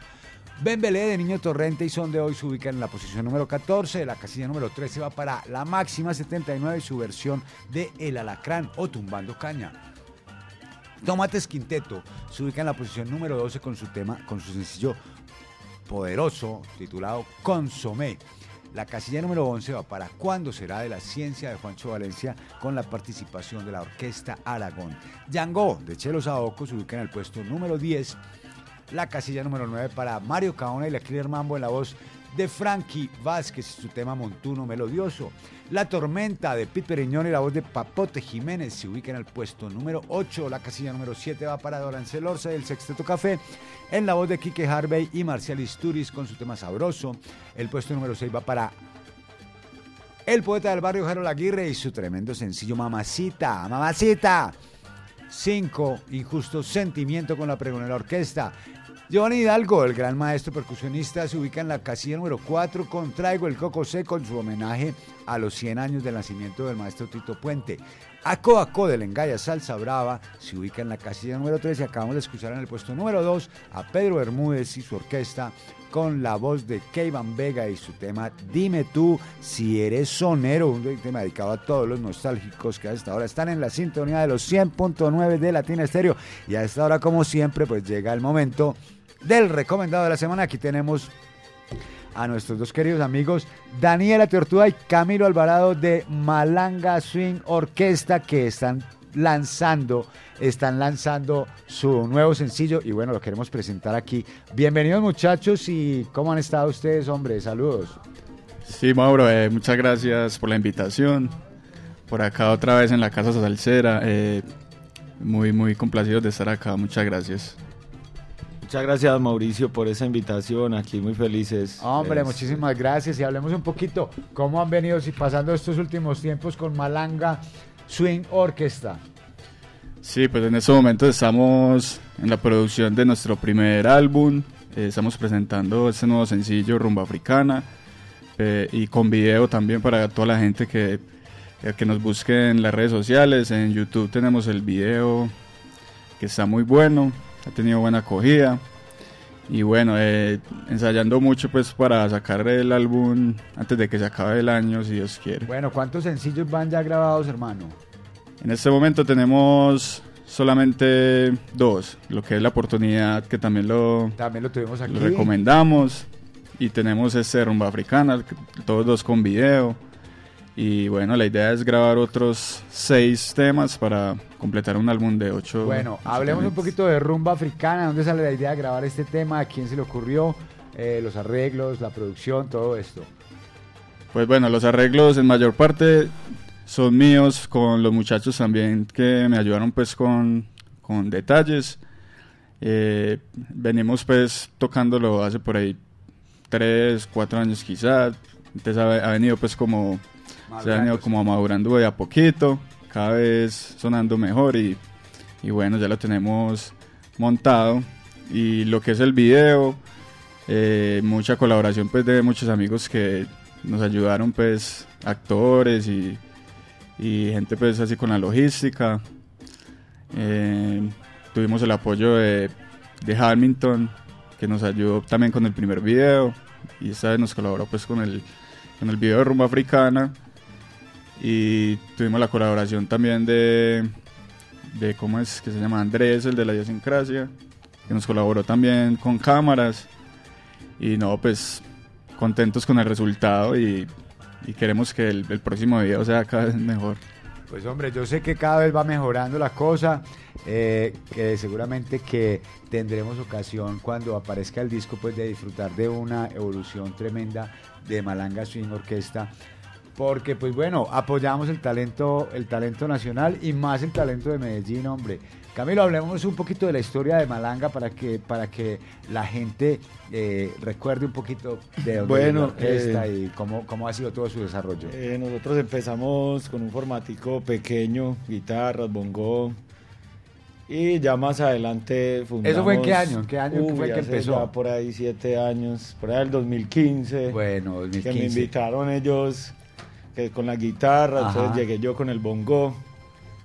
Ben Belé de Niño Torrente y Son de Hoy se ubican en la posición número 14. La casilla número 13 va para la máxima 79 y su versión de El Alacrán o Tumbando Caña. Tomates Quinteto se ubica en la posición número 12 con su tema, con su sencillo poderoso titulado Consomé. La casilla número 11 va para ¿Cuándo será de la ciencia de Juancho Valencia con la participación de la Orquesta Aragón? Django de Chelo Saoco se ubica en el puesto número 10. La casilla número 9 para Mario Caona y la Killer Mambo en la voz de Frankie Vázquez su tema Montuno Melodioso. La Tormenta de Pete Periñón y la voz de Papote Jiménez se ubica en el puesto número 8. La casilla número 7 va para Dorancel Orza y el Sexteto Café en la voz de Quique Harvey y Marcial Isturiz con su tema Sabroso. El puesto número 6 va para el poeta del barrio Harold Aguirre y su tremendo sencillo Mamacita, Mamacita. 5. Injusto Sentimiento con la Pregonera Orquesta. Giovanni Hidalgo, el gran maestro percusionista, se ubica en la casilla número 4 con Traigo el Coco Seco en su homenaje a los 100 años del nacimiento del maestro Tito Puente. Aco Aco del Engaya Salsa Brava se ubica en la casilla número 3 y acabamos de escuchar en el puesto número 2 a Pedro Bermúdez y su orquesta con la voz de Keivan Vega y su tema Dime tú si eres sonero, un tema dedicado a todos los nostálgicos que a esta hora están en la sintonía de los 100.9 de Latina Estéreo. Y a esta hora, como siempre, pues llega el momento del recomendado de la semana. Aquí tenemos a nuestros dos queridos amigos Daniela Tortuga y Camilo Alvarado de Malanga Swing Orquesta que están lanzando, están lanzando su nuevo sencillo y bueno, lo queremos presentar aquí. Bienvenidos muchachos y ¿cómo han estado ustedes, hombre? Saludos. Sí, Mauro, eh, muchas gracias por la invitación. Por acá otra vez en la Casa Salsera. eh, muy, muy complacidos de estar acá. Muchas gracias. Muchas gracias Mauricio por esa invitación, aquí muy felices. Hombre, Es- muchísimas gracias y hablemos un poquito cómo han venido si pasando estos últimos tiempos con Malanga Swing Orquesta. Sí, pues en estos momentos estamos en la producción de nuestro primer álbum. eh, estamos presentando este nuevo sencillo, Rumba Africana. eh, y con video también para toda la gente que, que nos busque en las redes sociales. En YouTube tenemos el video que está muy bueno, ha tenido buena acogida. Y bueno, eh, ensayando mucho pues para sacar el álbum antes de que se acabe el año, si Dios quiere. Bueno, ¿cuántos sencillos van ya grabados, hermano? En este momento tenemos solamente dos, lo que es la oportunidad que también lo, También lo tuvimos aquí. lo recomendamos. Y tenemos este Rumba Africana, todos dos con video. Y bueno, la idea es grabar otros seis temas para completar un álbum de ocho. Bueno, hablemos un poquito de rumba africana. ¿Dónde sale la idea de grabar este tema? ¿A quién se le ocurrió? Eh, los arreglos, la producción, todo esto. Pues bueno, los arreglos en mayor parte son míos, con los muchachos también que me ayudaron pues con, con detalles. Eh, venimos pues tocándolo hace por ahí tres, cuatro años quizás. Entonces ha, ha venido pues como, se ha venido como madurando de a poquito, cada vez sonando mejor y, y bueno, ya lo tenemos montado. Y lo que es el video, eh, mucha colaboración pues de muchos amigos que nos ayudaron pues actores y, y gente pues así con la logística. Eh, tuvimos el apoyo de, de Hamilton que nos ayudó también con el primer video. Y esta vez nos colaboró pues con el con el video de Rumba Africana y tuvimos la colaboración también de de cómo es que se llama Andrés el de la idiosincrasia que nos colaboró también con cámaras y no, pues contentos con el resultado y, queremos que el, el próximo video sea cada vez mejor. Pues hombre, yo sé que cada vez va mejorando la cosa, eh, que seguramente que tendremos ocasión cuando aparezca el disco pues de disfrutar de una evolución tremenda de Malanga Swing Orquesta. Porque pues bueno, apoyamos el talento, el talento nacional y más el talento de Medellín, hombre. Camilo, hablemos un poquito de la historia de Malanga para que, para que la gente eh, recuerde un poquito de dónde Bueno, viene la orquesta eh, y cómo, cómo ha sido todo su desarrollo. Eh, nosotros empezamos con un formatico pequeño, guitarras, bongo. Y ya más adelante fundamos... ¿Eso fue en qué año? ¿En qué año Uy, fue que empezó? ya por ahí siete años, por ahí el 2015. Bueno, Que 2015. me invitaron ellos que con la guitarra, Ajá. entonces llegué yo con el bongo.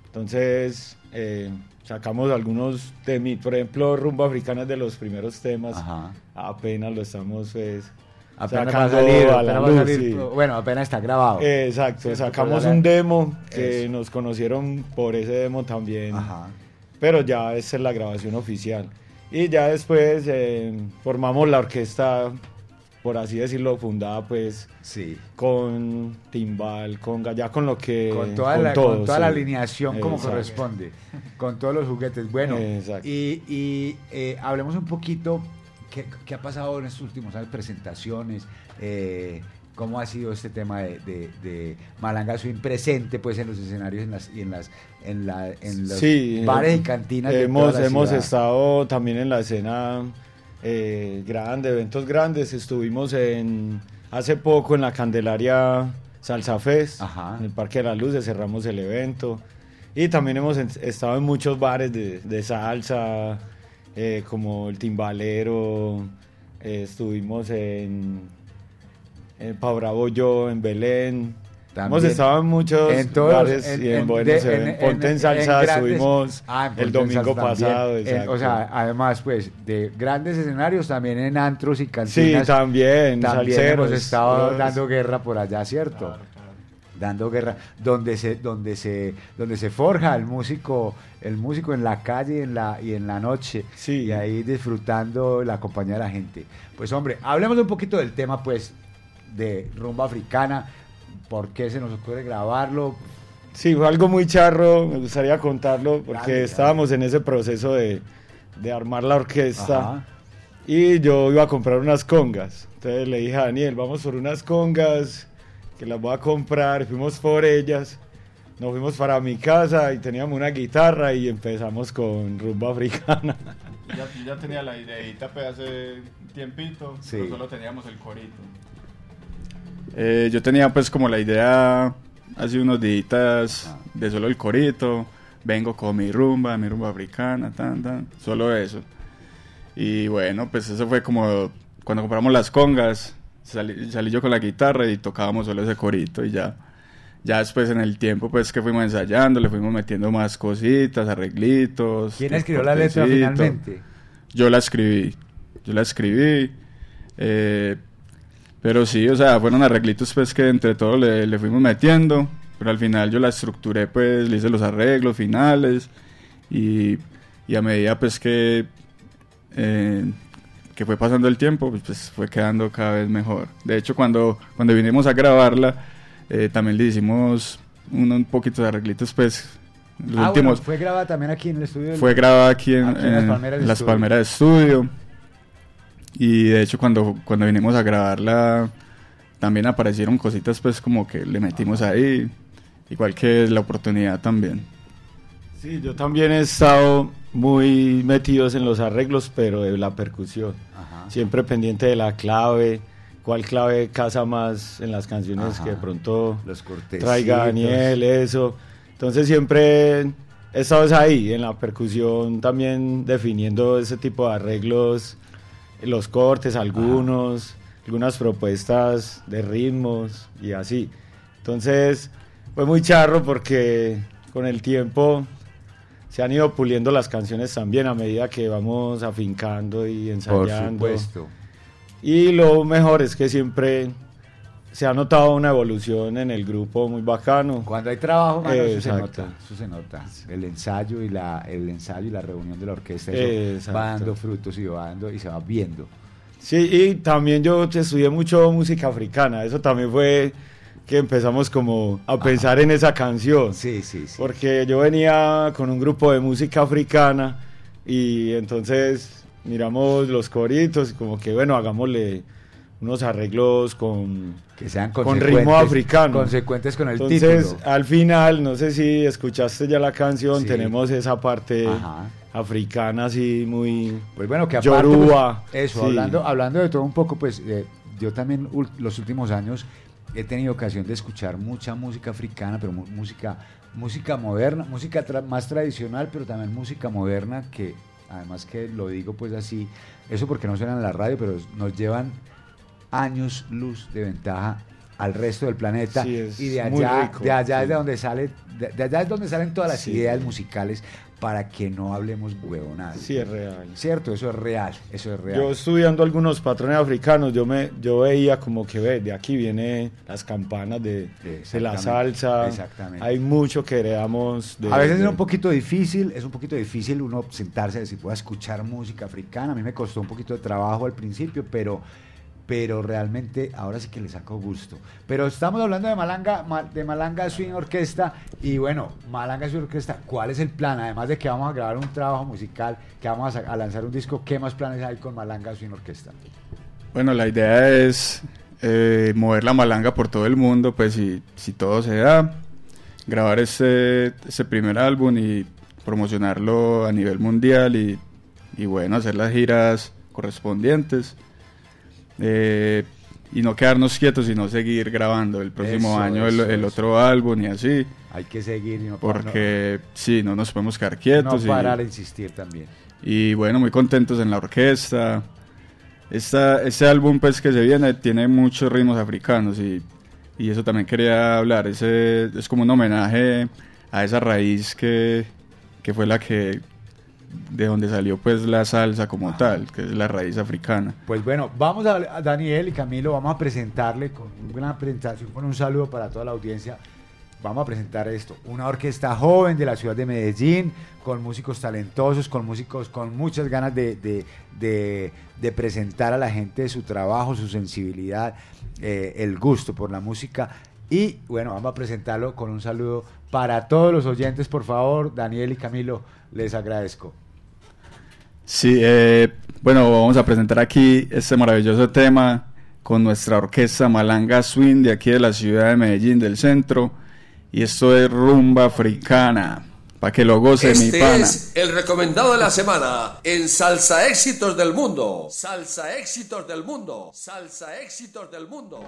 Entonces eh, sacamos algunos mi, por ejemplo, Rumba Africana es de los primeros temas. Ajá. Apenas lo estamos pues Apenas va a salir, a apenas va a luz, salir, sí. bueno, apenas está grabado. Exacto, Cierto, sacamos un demo que Eso. nos conocieron por ese demo también, Ajá. pero ya esa es la grabación oficial. Y ya después eh, formamos la orquesta, por así decirlo, fundada pues Sí. con timbal, con ya con lo que... Con toda, la, todo, con toda la alineación como corresponde, con todos los juguetes. Bueno, Exacto. y, y, eh, hablemos un poquito qué, qué ha pasado en estos últimos años, presentaciones, eh, cómo ha sido este tema de, de, de Malanga Swing presente pues en los escenarios en las, y en, las, en, la, en los Sí, bares y cantinas. de Hemos, la hemos ciudad. estado también en la escena eh, grande, eventos grandes. Estuvimos en hace poco en la Candelaria Salsa Fest, Ajá. en el Parque de las Luces, cerramos el evento. Y también hemos estado en muchos bares de, de salsa, eh, como el Timbalero. eh, estuvimos en, en Pa' Bravo Yo, en Belén. También. Hemos estado en muchos En todos los- bares en- y en, en- buenos en- Ponte en, en- salsa, en grandes- estuvimos Ah, en el domingo pasado. O sea, además, pues, de grandes escenarios también en antros y sí, cantinas. también, También salseros. hemos estado dando guerra por allá, ¿cierto? Dando guerra, donde se, donde se, donde se forja el músico, el músico en la calle y en la, y en la noche, Sí. y ahí disfrutando la compañía de la gente. Pues hombre, hablemos un poquito del tema, pues, de rumba africana, por qué se nos ocurre grabarlo, Sí, fue algo muy charro, me gustaría contarlo, porque Dale, estábamos en ese proceso de, de armar la orquesta. Ajá. Y yo iba a comprar unas congas. Entonces le dije a Daniel, vamos por unas congas, que las voy a comprar. Fuimos por ellas. Nos fuimos para mi casa y teníamos una guitarra y empezamos con rumba africana. Ya, yo ya tenía la ideita pues, hace tiempito, Sí. pero solo teníamos el corito. Eh, yo tenía pues como la idea hace unos días de solo el corito, vengo con mi rumba, mi rumba africana, tan, tan, solo eso. Y bueno, pues eso fue como cuando compramos las congas, salí, salí yo con la guitarra y tocábamos solo ese corito y ya. Ya después en el tiempo pues que fuimos ensayando, le fuimos metiendo más cositas, arreglitos. ¿Quién escribió la letra finalmente? Yo la escribí, yo la escribí. eh, pero sí, o sea, fueron arreglitos pues que entre todos le, le fuimos metiendo. Pero al final yo la estructuré pues, le hice los arreglos finales. Y, y a medida pues que, eh, que fue pasando el tiempo, pues, pues, fue quedando cada vez mejor. De hecho, cuando, cuando vinimos a grabarla, eh, también le hicimos un, un poquito de arreglitos pues. Los Ah, bueno, últimos, fue grabada también aquí en el estudio. del- fue grabada aquí en, Aquí en Las Palmeras de Las Estudio. Palmeras de Estudio. Y de hecho cuando, cuando vinimos a grabarla también aparecieron cositas pues como que le metimos ahí. Igual que la oportunidad también. Sí, yo también he estado muy metidos en los arreglos, pero de la percusión. Ajá. Siempre pendiente de la clave, cuál clave casa más en las canciones Ajá. que de pronto Los traiga Daniel, eso. Entonces siempre he estado ahí, en la percusión también definiendo ese tipo de arreglos, los cortes, algunos, algunas propuestas de ritmos y así. Entonces fue muy charro porque con el tiempo se han ido puliendo las canciones también a medida que vamos afincando y Por ensayando. supuesto. Y lo mejor es que siempre se ha notado una evolución en el grupo muy bacano. Cuando hay trabajo, mano, eso se nota, eso se nota. El ensayo y la, el ensayo y la reunión de la orquesta, eso Exacto. va dando frutos y va dando y se va viendo. Sí, y también yo estudié mucho música africana. Eso también fue que empezamos como a pensar en esa canción. Sí, sí, sí. Porque yo venía con un grupo de música africana y entonces miramos los coritos y como que bueno, hagámosle unos arreglos con, Que sean con ritmo africano. consecuentes con el Entonces, título. al final, no sé si escuchaste ya la canción, Sí. tenemos esa parte Ajá. africana así muy... Pues bueno, que aparte, Yoruba. pues, eso, sí. hablando, hablando de todo un poco, pues eh, yo también los últimos años he tenido ocasión de escuchar mucha música africana, pero música, música moderna, música tra- más tradicional, pero también música moderna que además que lo digo pues así, eso porque no suena en la radio, pero nos llevan años luz de ventaja al resto del planeta Sí, es y de allá, rico, de allá es de donde sale, de, de allá es donde salen todas las Sí. ideas musicales para que no hablemos huevonadas. Sí, es real. Cierto, eso es real, eso es real. Yo estudiando algunos patrones africanos, yo me yo veía como que ve, de aquí vienen las campanas de, de la salsa. exactamente. Hay mucho que heredamos de a veces es un poquito difícil, es un poquito difícil uno sentarse y decir, voy a escuchar música africana. A mí me costó un poquito de trabajo al principio, pero, pero realmente ahora sí que le saco gusto. Pero estamos hablando de Malanga, Ma- de Malanga Swing Orquesta y bueno, Malanga Swing Orquesta, ¿cuál es el plan? Además de que vamos a grabar un trabajo musical, que vamos a, lanzar un disco, ¿qué más planes hay con Malanga Swing Orquesta? Bueno, la idea es eh, mover la malanga por todo el mundo, pues si, si todo se da, grabar este, este primer álbum y promocionarlo a nivel mundial y, y bueno, hacer las giras correspondientes. Eh, y no quedarnos quietos, sino seguir grabando el próximo Eso, año el, eso, el eso. otro álbum y así. Hay que seguir y no Porque sí, no nos podemos quedar no, quietos. no y- parar de insistir también. y bueno, muy contentos en la orquesta. Esta, este álbum pues que se viene tiene muchos ritmos africanos y, y eso también quería hablar. Ese, es como un homenaje a esa raíz que, que fue la que de donde salió pues la salsa como tal, que es la raíz africana. Pues bueno, vamos a, a Daniel y Camilo, vamos a presentarle con una presentación, con un saludo para toda la audiencia. Vamos a presentar esto, una orquesta joven de la ciudad de Medellín, con músicos talentosos, con músicos con muchas ganas de, de- de- de presentar a la gente su trabajo, su sensibilidad, eh, el gusto por la música. Y bueno, vamos a presentarlo con un saludo para todos los oyentes, por favor, Daniel y Camilo, les agradezco. Sí, eh, bueno, vamos a presentar aquí este maravilloso tema con nuestra orquesta Malanga Swing de aquí de la ciudad de Medellín, del centro. Y esto es rumba africana, para que lo goce mi Este pana. es el recomendado de la semana en Salsa Éxitos del Mundo. Salsa Éxitos del Mundo. Salsa Éxitos del Mundo.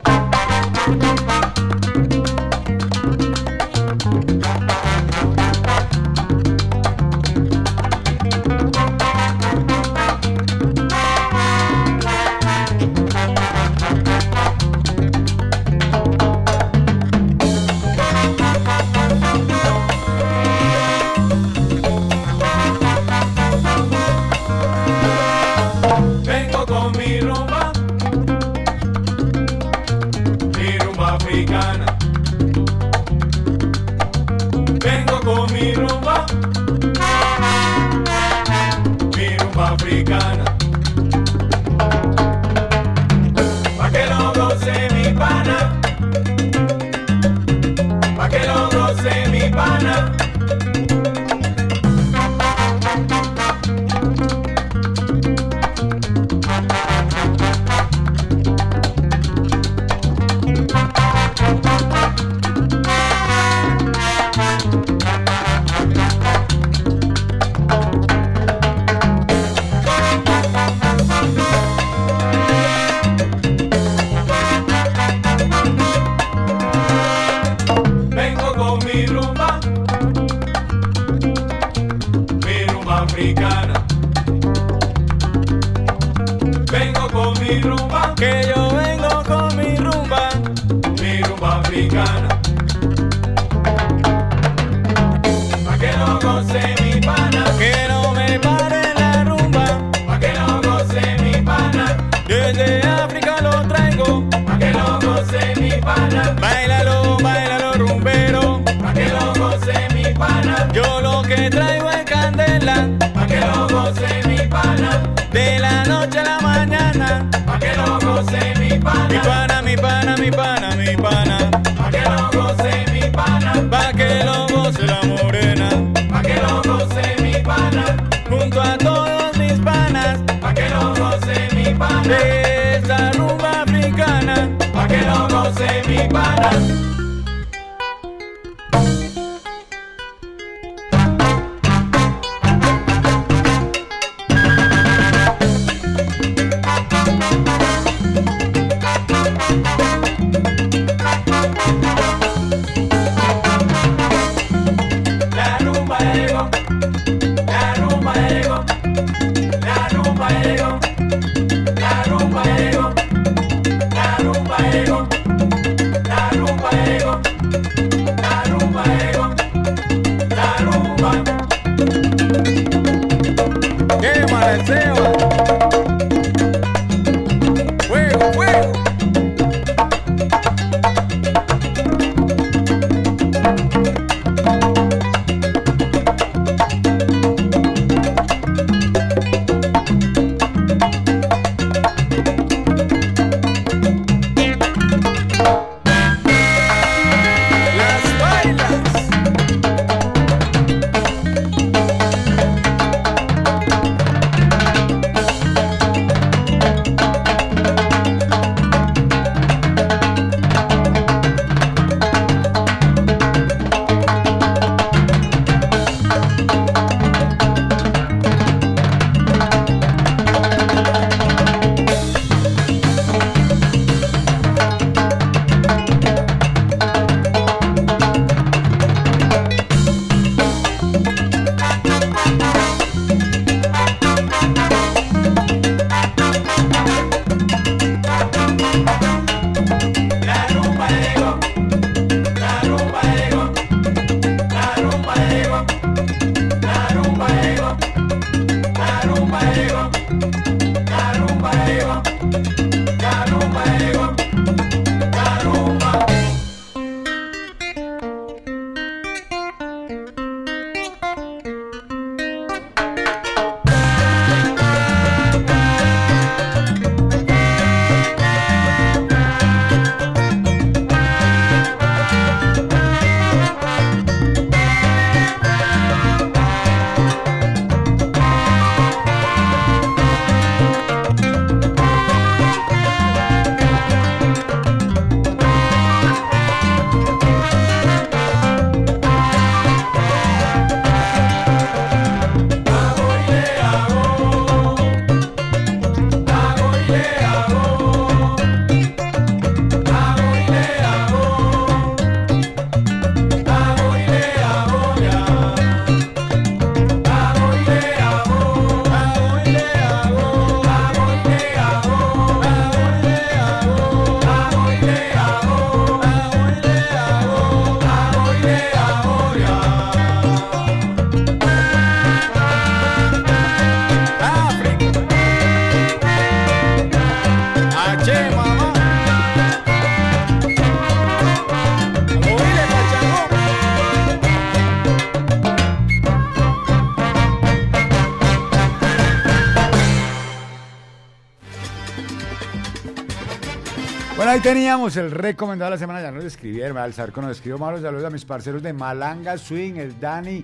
Teníamos el recomendado de la semana. Ya nos escribieron, al Zarco nos escribió Mauro. Saludos a mis parceros de Malanga Swing, el Dani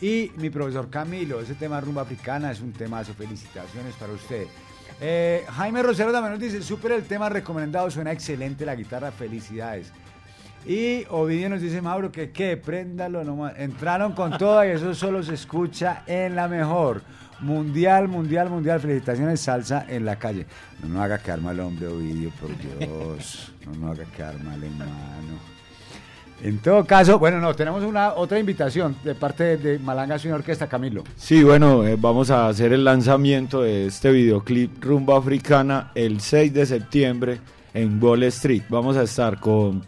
y mi profesor Camilo. Ese tema rumba africana es un temazo. Felicitaciones para usted. Eh, Jaime Rosero también nos dice: Súper el tema recomendado, suena excelente la guitarra. Felicidades. Y Ovidio nos dice, Mauro, que qué, préndalo nomás. Entraron con todo y eso solo se escucha en la mejor. Mundial, mundial, mundial. Felicitaciones, salsa en la calle. No nos haga quedar mal, hombre, Ovidio, por Dios. No nos haga quedar mal, hermano. En todo caso, bueno, no, tenemos una otra invitación de parte de Malanga Swing Orquesta, Camilo. Sí, bueno, eh, vamos a hacer el lanzamiento de este videoclip Rumba Africana el 6 de septiembre en Wall Street. Vamos a estar con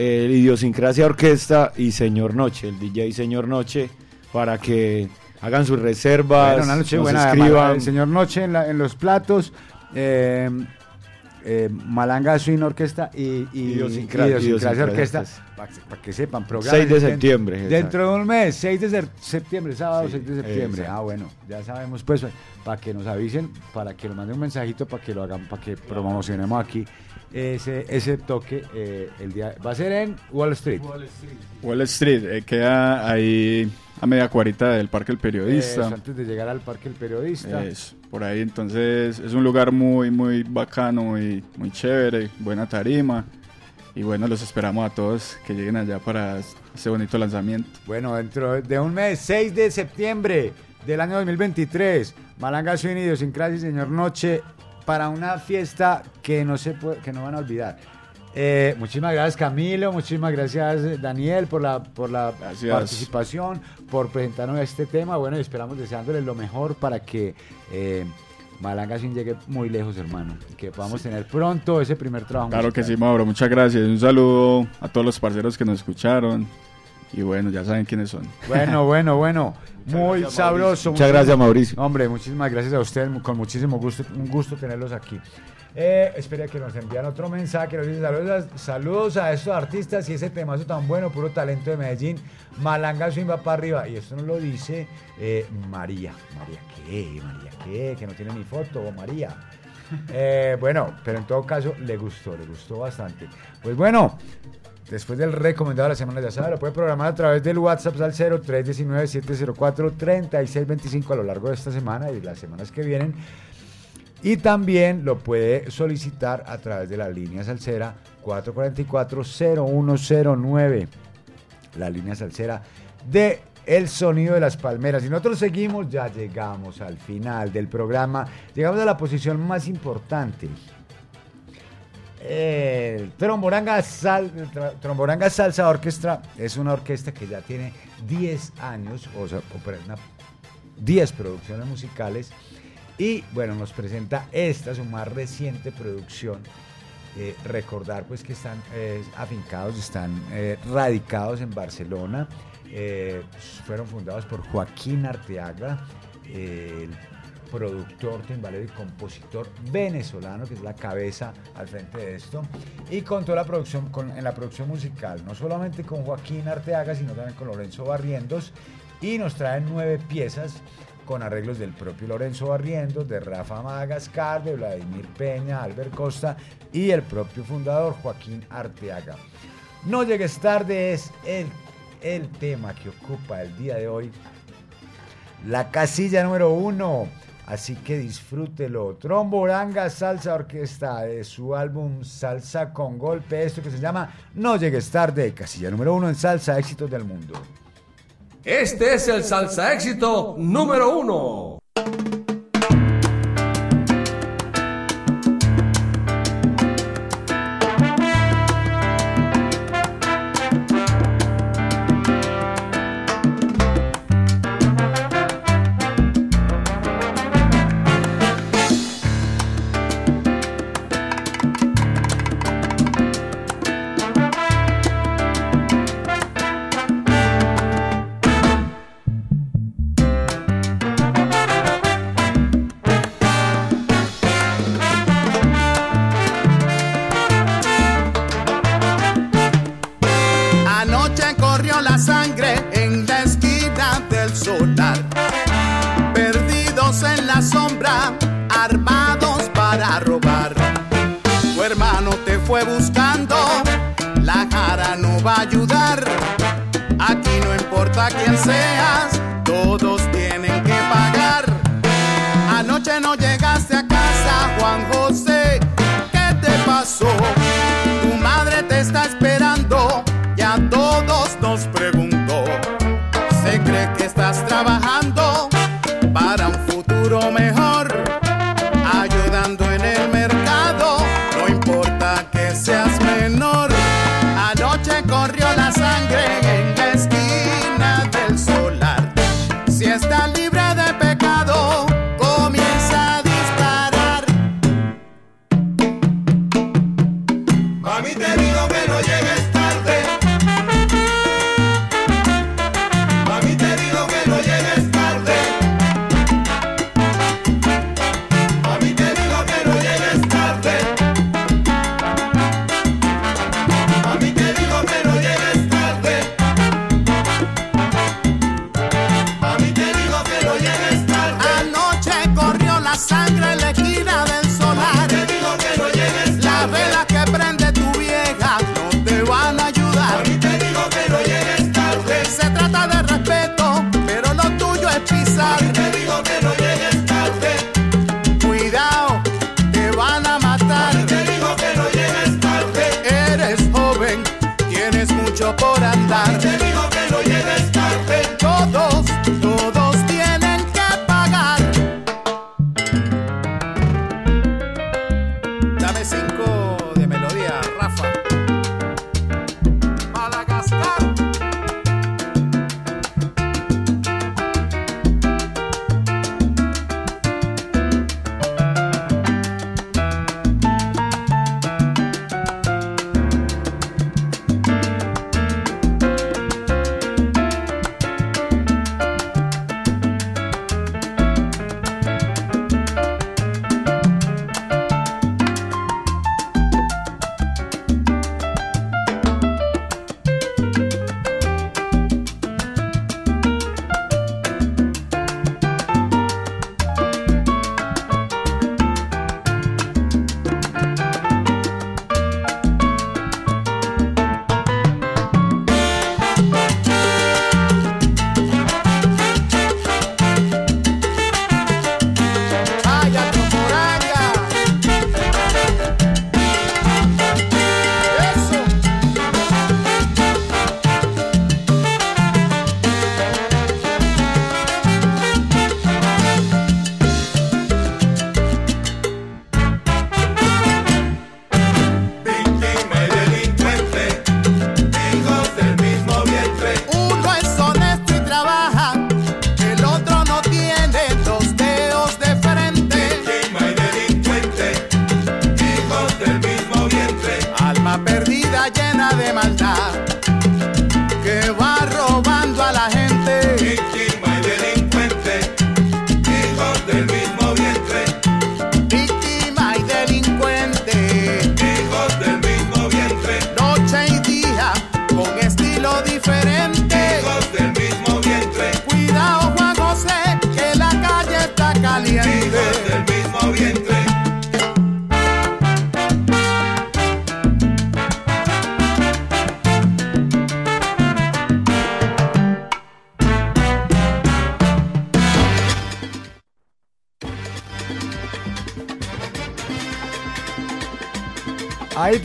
el Idiosincrasia Orquesta y Señor Noche, el DJ Señor Noche, para que hagan sus reservas, Bueno, una noche nos buena. escriban. El señor Noche en, la- en los platos. eh, eh, Malanga Swing Orquesta y, y Idiosincrasia- Idiosincrasia Orquesta. Para que sepan, programa. 6 de septiembre, Dentro de un mes, 6 de septiembre, sábado Sí, 6 de septiembre. exacto. Ah, bueno, ya sabemos, pues, para que nos avisen, para que nos manden un mensajito, para que lo hagan, para que promocionemos aquí ese, ese toque. eh, el día Va a ser en Wall Street. Wall Street eh, queda ahí a media cuarita del Parque El Periodista. Eso, antes de llegar al Parque El Periodista. Es, por ahí entonces es un lugar muy muy bacano, muy, muy chévere, buena tarima. Y bueno, los esperamos a todos que lleguen allá para ese bonito lanzamiento. Bueno, dentro de un mes, 6 de septiembre del año 2023, Malanga Swing Idiosincrasia Señor Noche para una fiesta que no, se puede- que no van a olvidar. Eh, muchísimas gracias Camilo, muchísimas gracias Daniel por la, por la Gracias. participación, por presentarnos este tema. Bueno, y esperamos deseándoles lo mejor para que eh, Malanga Swing llegue muy lejos, hermano. Y que podamos tener pronto ese primer trabajo. Claro que sí, Mauro, muchas gracias. Un saludo a todos los parceros que nos escucharon. Y bueno, ya saben quiénes son. Bueno, bueno, bueno. Muy gracias, sabroso. Mauricio. Muchas gracias, Mauricio. Hombre, muchísimas gracias a usted. Con muchísimo gusto, un gusto tenerlos aquí. Eh, espera que nos envían otro mensaje nos saludos a, saludos a estos artistas y ese temazo tan bueno, puro talento de Medellín. Malanga Swing va para arriba. Y esto nos lo dice eh, María. María, ¿qué? María, ¿qué? Que no tiene ni foto, María. Eh, bueno, pero en todo caso le gustó, le gustó bastante. Pues bueno, después del recomendado de la semana, ya sabe, lo puede programar a través del WhatsApp al 0319-704-3625 a lo largo de esta semana y las semanas que vienen. Y también lo puede solicitar a través de la línea salsera 444-0109. La línea salsera de El Sonido de las Palmeras. Y nosotros seguimos, ya llegamos al final del programa. Llegamos a la posición más importante. El Tromboranga, Sal- Tromboranga Salsa Orquestra es una orquesta que ya tiene 10 años, o sea, o pre- una- 10 producciones musicales. Y bueno, nos presenta esta, su más reciente producción. Eh, recordar pues que están eh, afincados, están eh, radicados en Barcelona. Eh, fueron fundados por Joaquín Arteaga, eh, el productor, timbalero y compositor venezolano, que es la cabeza al frente de esto, y con toda la producción, con, en la producción musical, no solamente con Joaquín Arteaga, sino también con Lorenzo Barrientos, y nos traen nueve piezas con arreglos del propio Lorenzo Barrientos, de Rafa Madagascar, de Vladimir Peña, Albert Costa y el propio fundador Joaquín Arteaga. No llegues tarde es el, el tema que ocupa el día de hoy la casilla número uno. Así que disfrútelo. Tromboranga Salsa Orquesta de su álbum Salsa con Golpe, esto que se llama No llegues tarde, casilla número uno en salsa éxitos del mundo. Este es el salsa éxito número uno.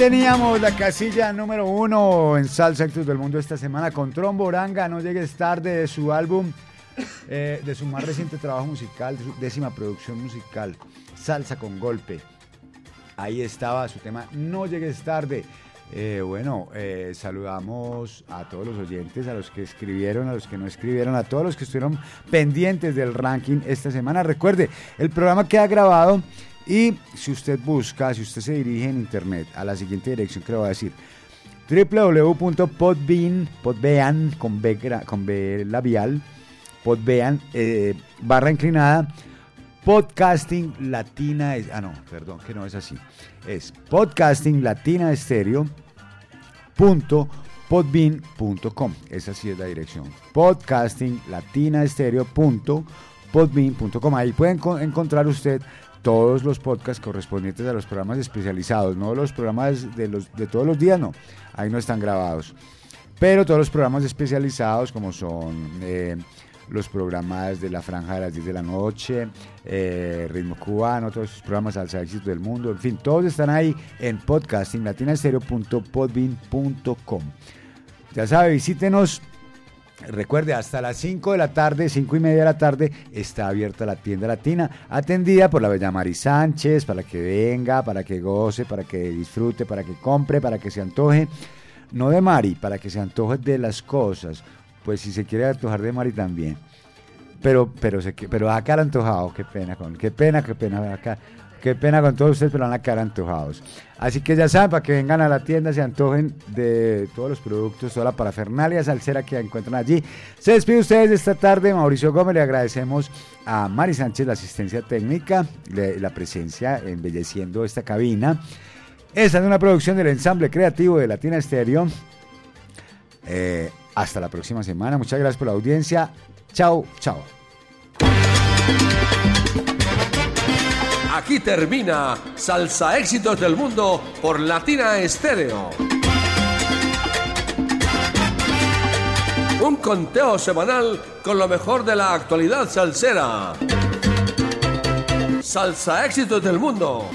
Teníamos la casilla número uno en Salsa Actus del Mundo esta semana con Trombo Oranga, No Llegues Tarde, de su álbum, eh, de su más reciente trabajo musical, de su décima producción musical, Salsa con Golpe. Ahí estaba su tema No Llegues Tarde. Eh, bueno, eh, saludamos a todos los oyentes, a los que escribieron, a los que no escribieron, a todos los que estuvieron pendientes del ranking esta semana. Recuerde, el programa queda grabado y si usted busca, si usted se dirige en internet a la siguiente dirección que le voy a decir, www.podbean, podbean con B, labial, podbean, eh, barra inclinada, podcasting latina, ah no, perdón, que no es así, es podcasting latina estéreo punto podbean.com. Esa sí es la dirección. Podcasting latina. Ahí pueden co- encontrar usted todos los podcasts correspondientes a los programas especializados, no los programas de, los, de todos los días, no. Ahí no están grabados. Pero todos los programas especializados como son eh, los programas de la franja de las 10 de la noche, eh, Ritmo Cubano, todos esos programas Salsa Éxito del Mundo, en fin, todos están ahí en podcasting latinastereo.podbean.com. Ya sabe, visítenos. Recuerde, hasta las 5 de la tarde, 5 y media de la tarde, está abierta la tienda latina, atendida por la bella Mari Sánchez, para que venga, para que goce, para que disfrute, para que compre, para que se antoje. No de Mari, para que se antoje de las cosas. Pues si se quiere antojar de Mari también. Pero, pero, se, pero acá antojado, qué pena, con, qué pena, qué pena acá. Qué pena con todos ustedes, pero van a quedar antojados. Así que ya saben, para que vengan a la tienda, se antojen de todos los productos, toda la parafernalia salsera que encuentran allí. Se despide ustedes de esta tarde, Mauricio Gómez. Le agradecemos a Mari Sánchez la asistencia técnica, la presencia embelleciendo esta cabina. Esta es una producción del ensamble creativo de Latina Estéreo. Eh, hasta la próxima semana. Muchas gracias por la audiencia. Chao, chao. Aquí termina Salsa Éxitos del Mundo por Latina Estéreo. Un conteo semanal con lo mejor de la actualidad salsera. Salsa Éxitos del Mundo.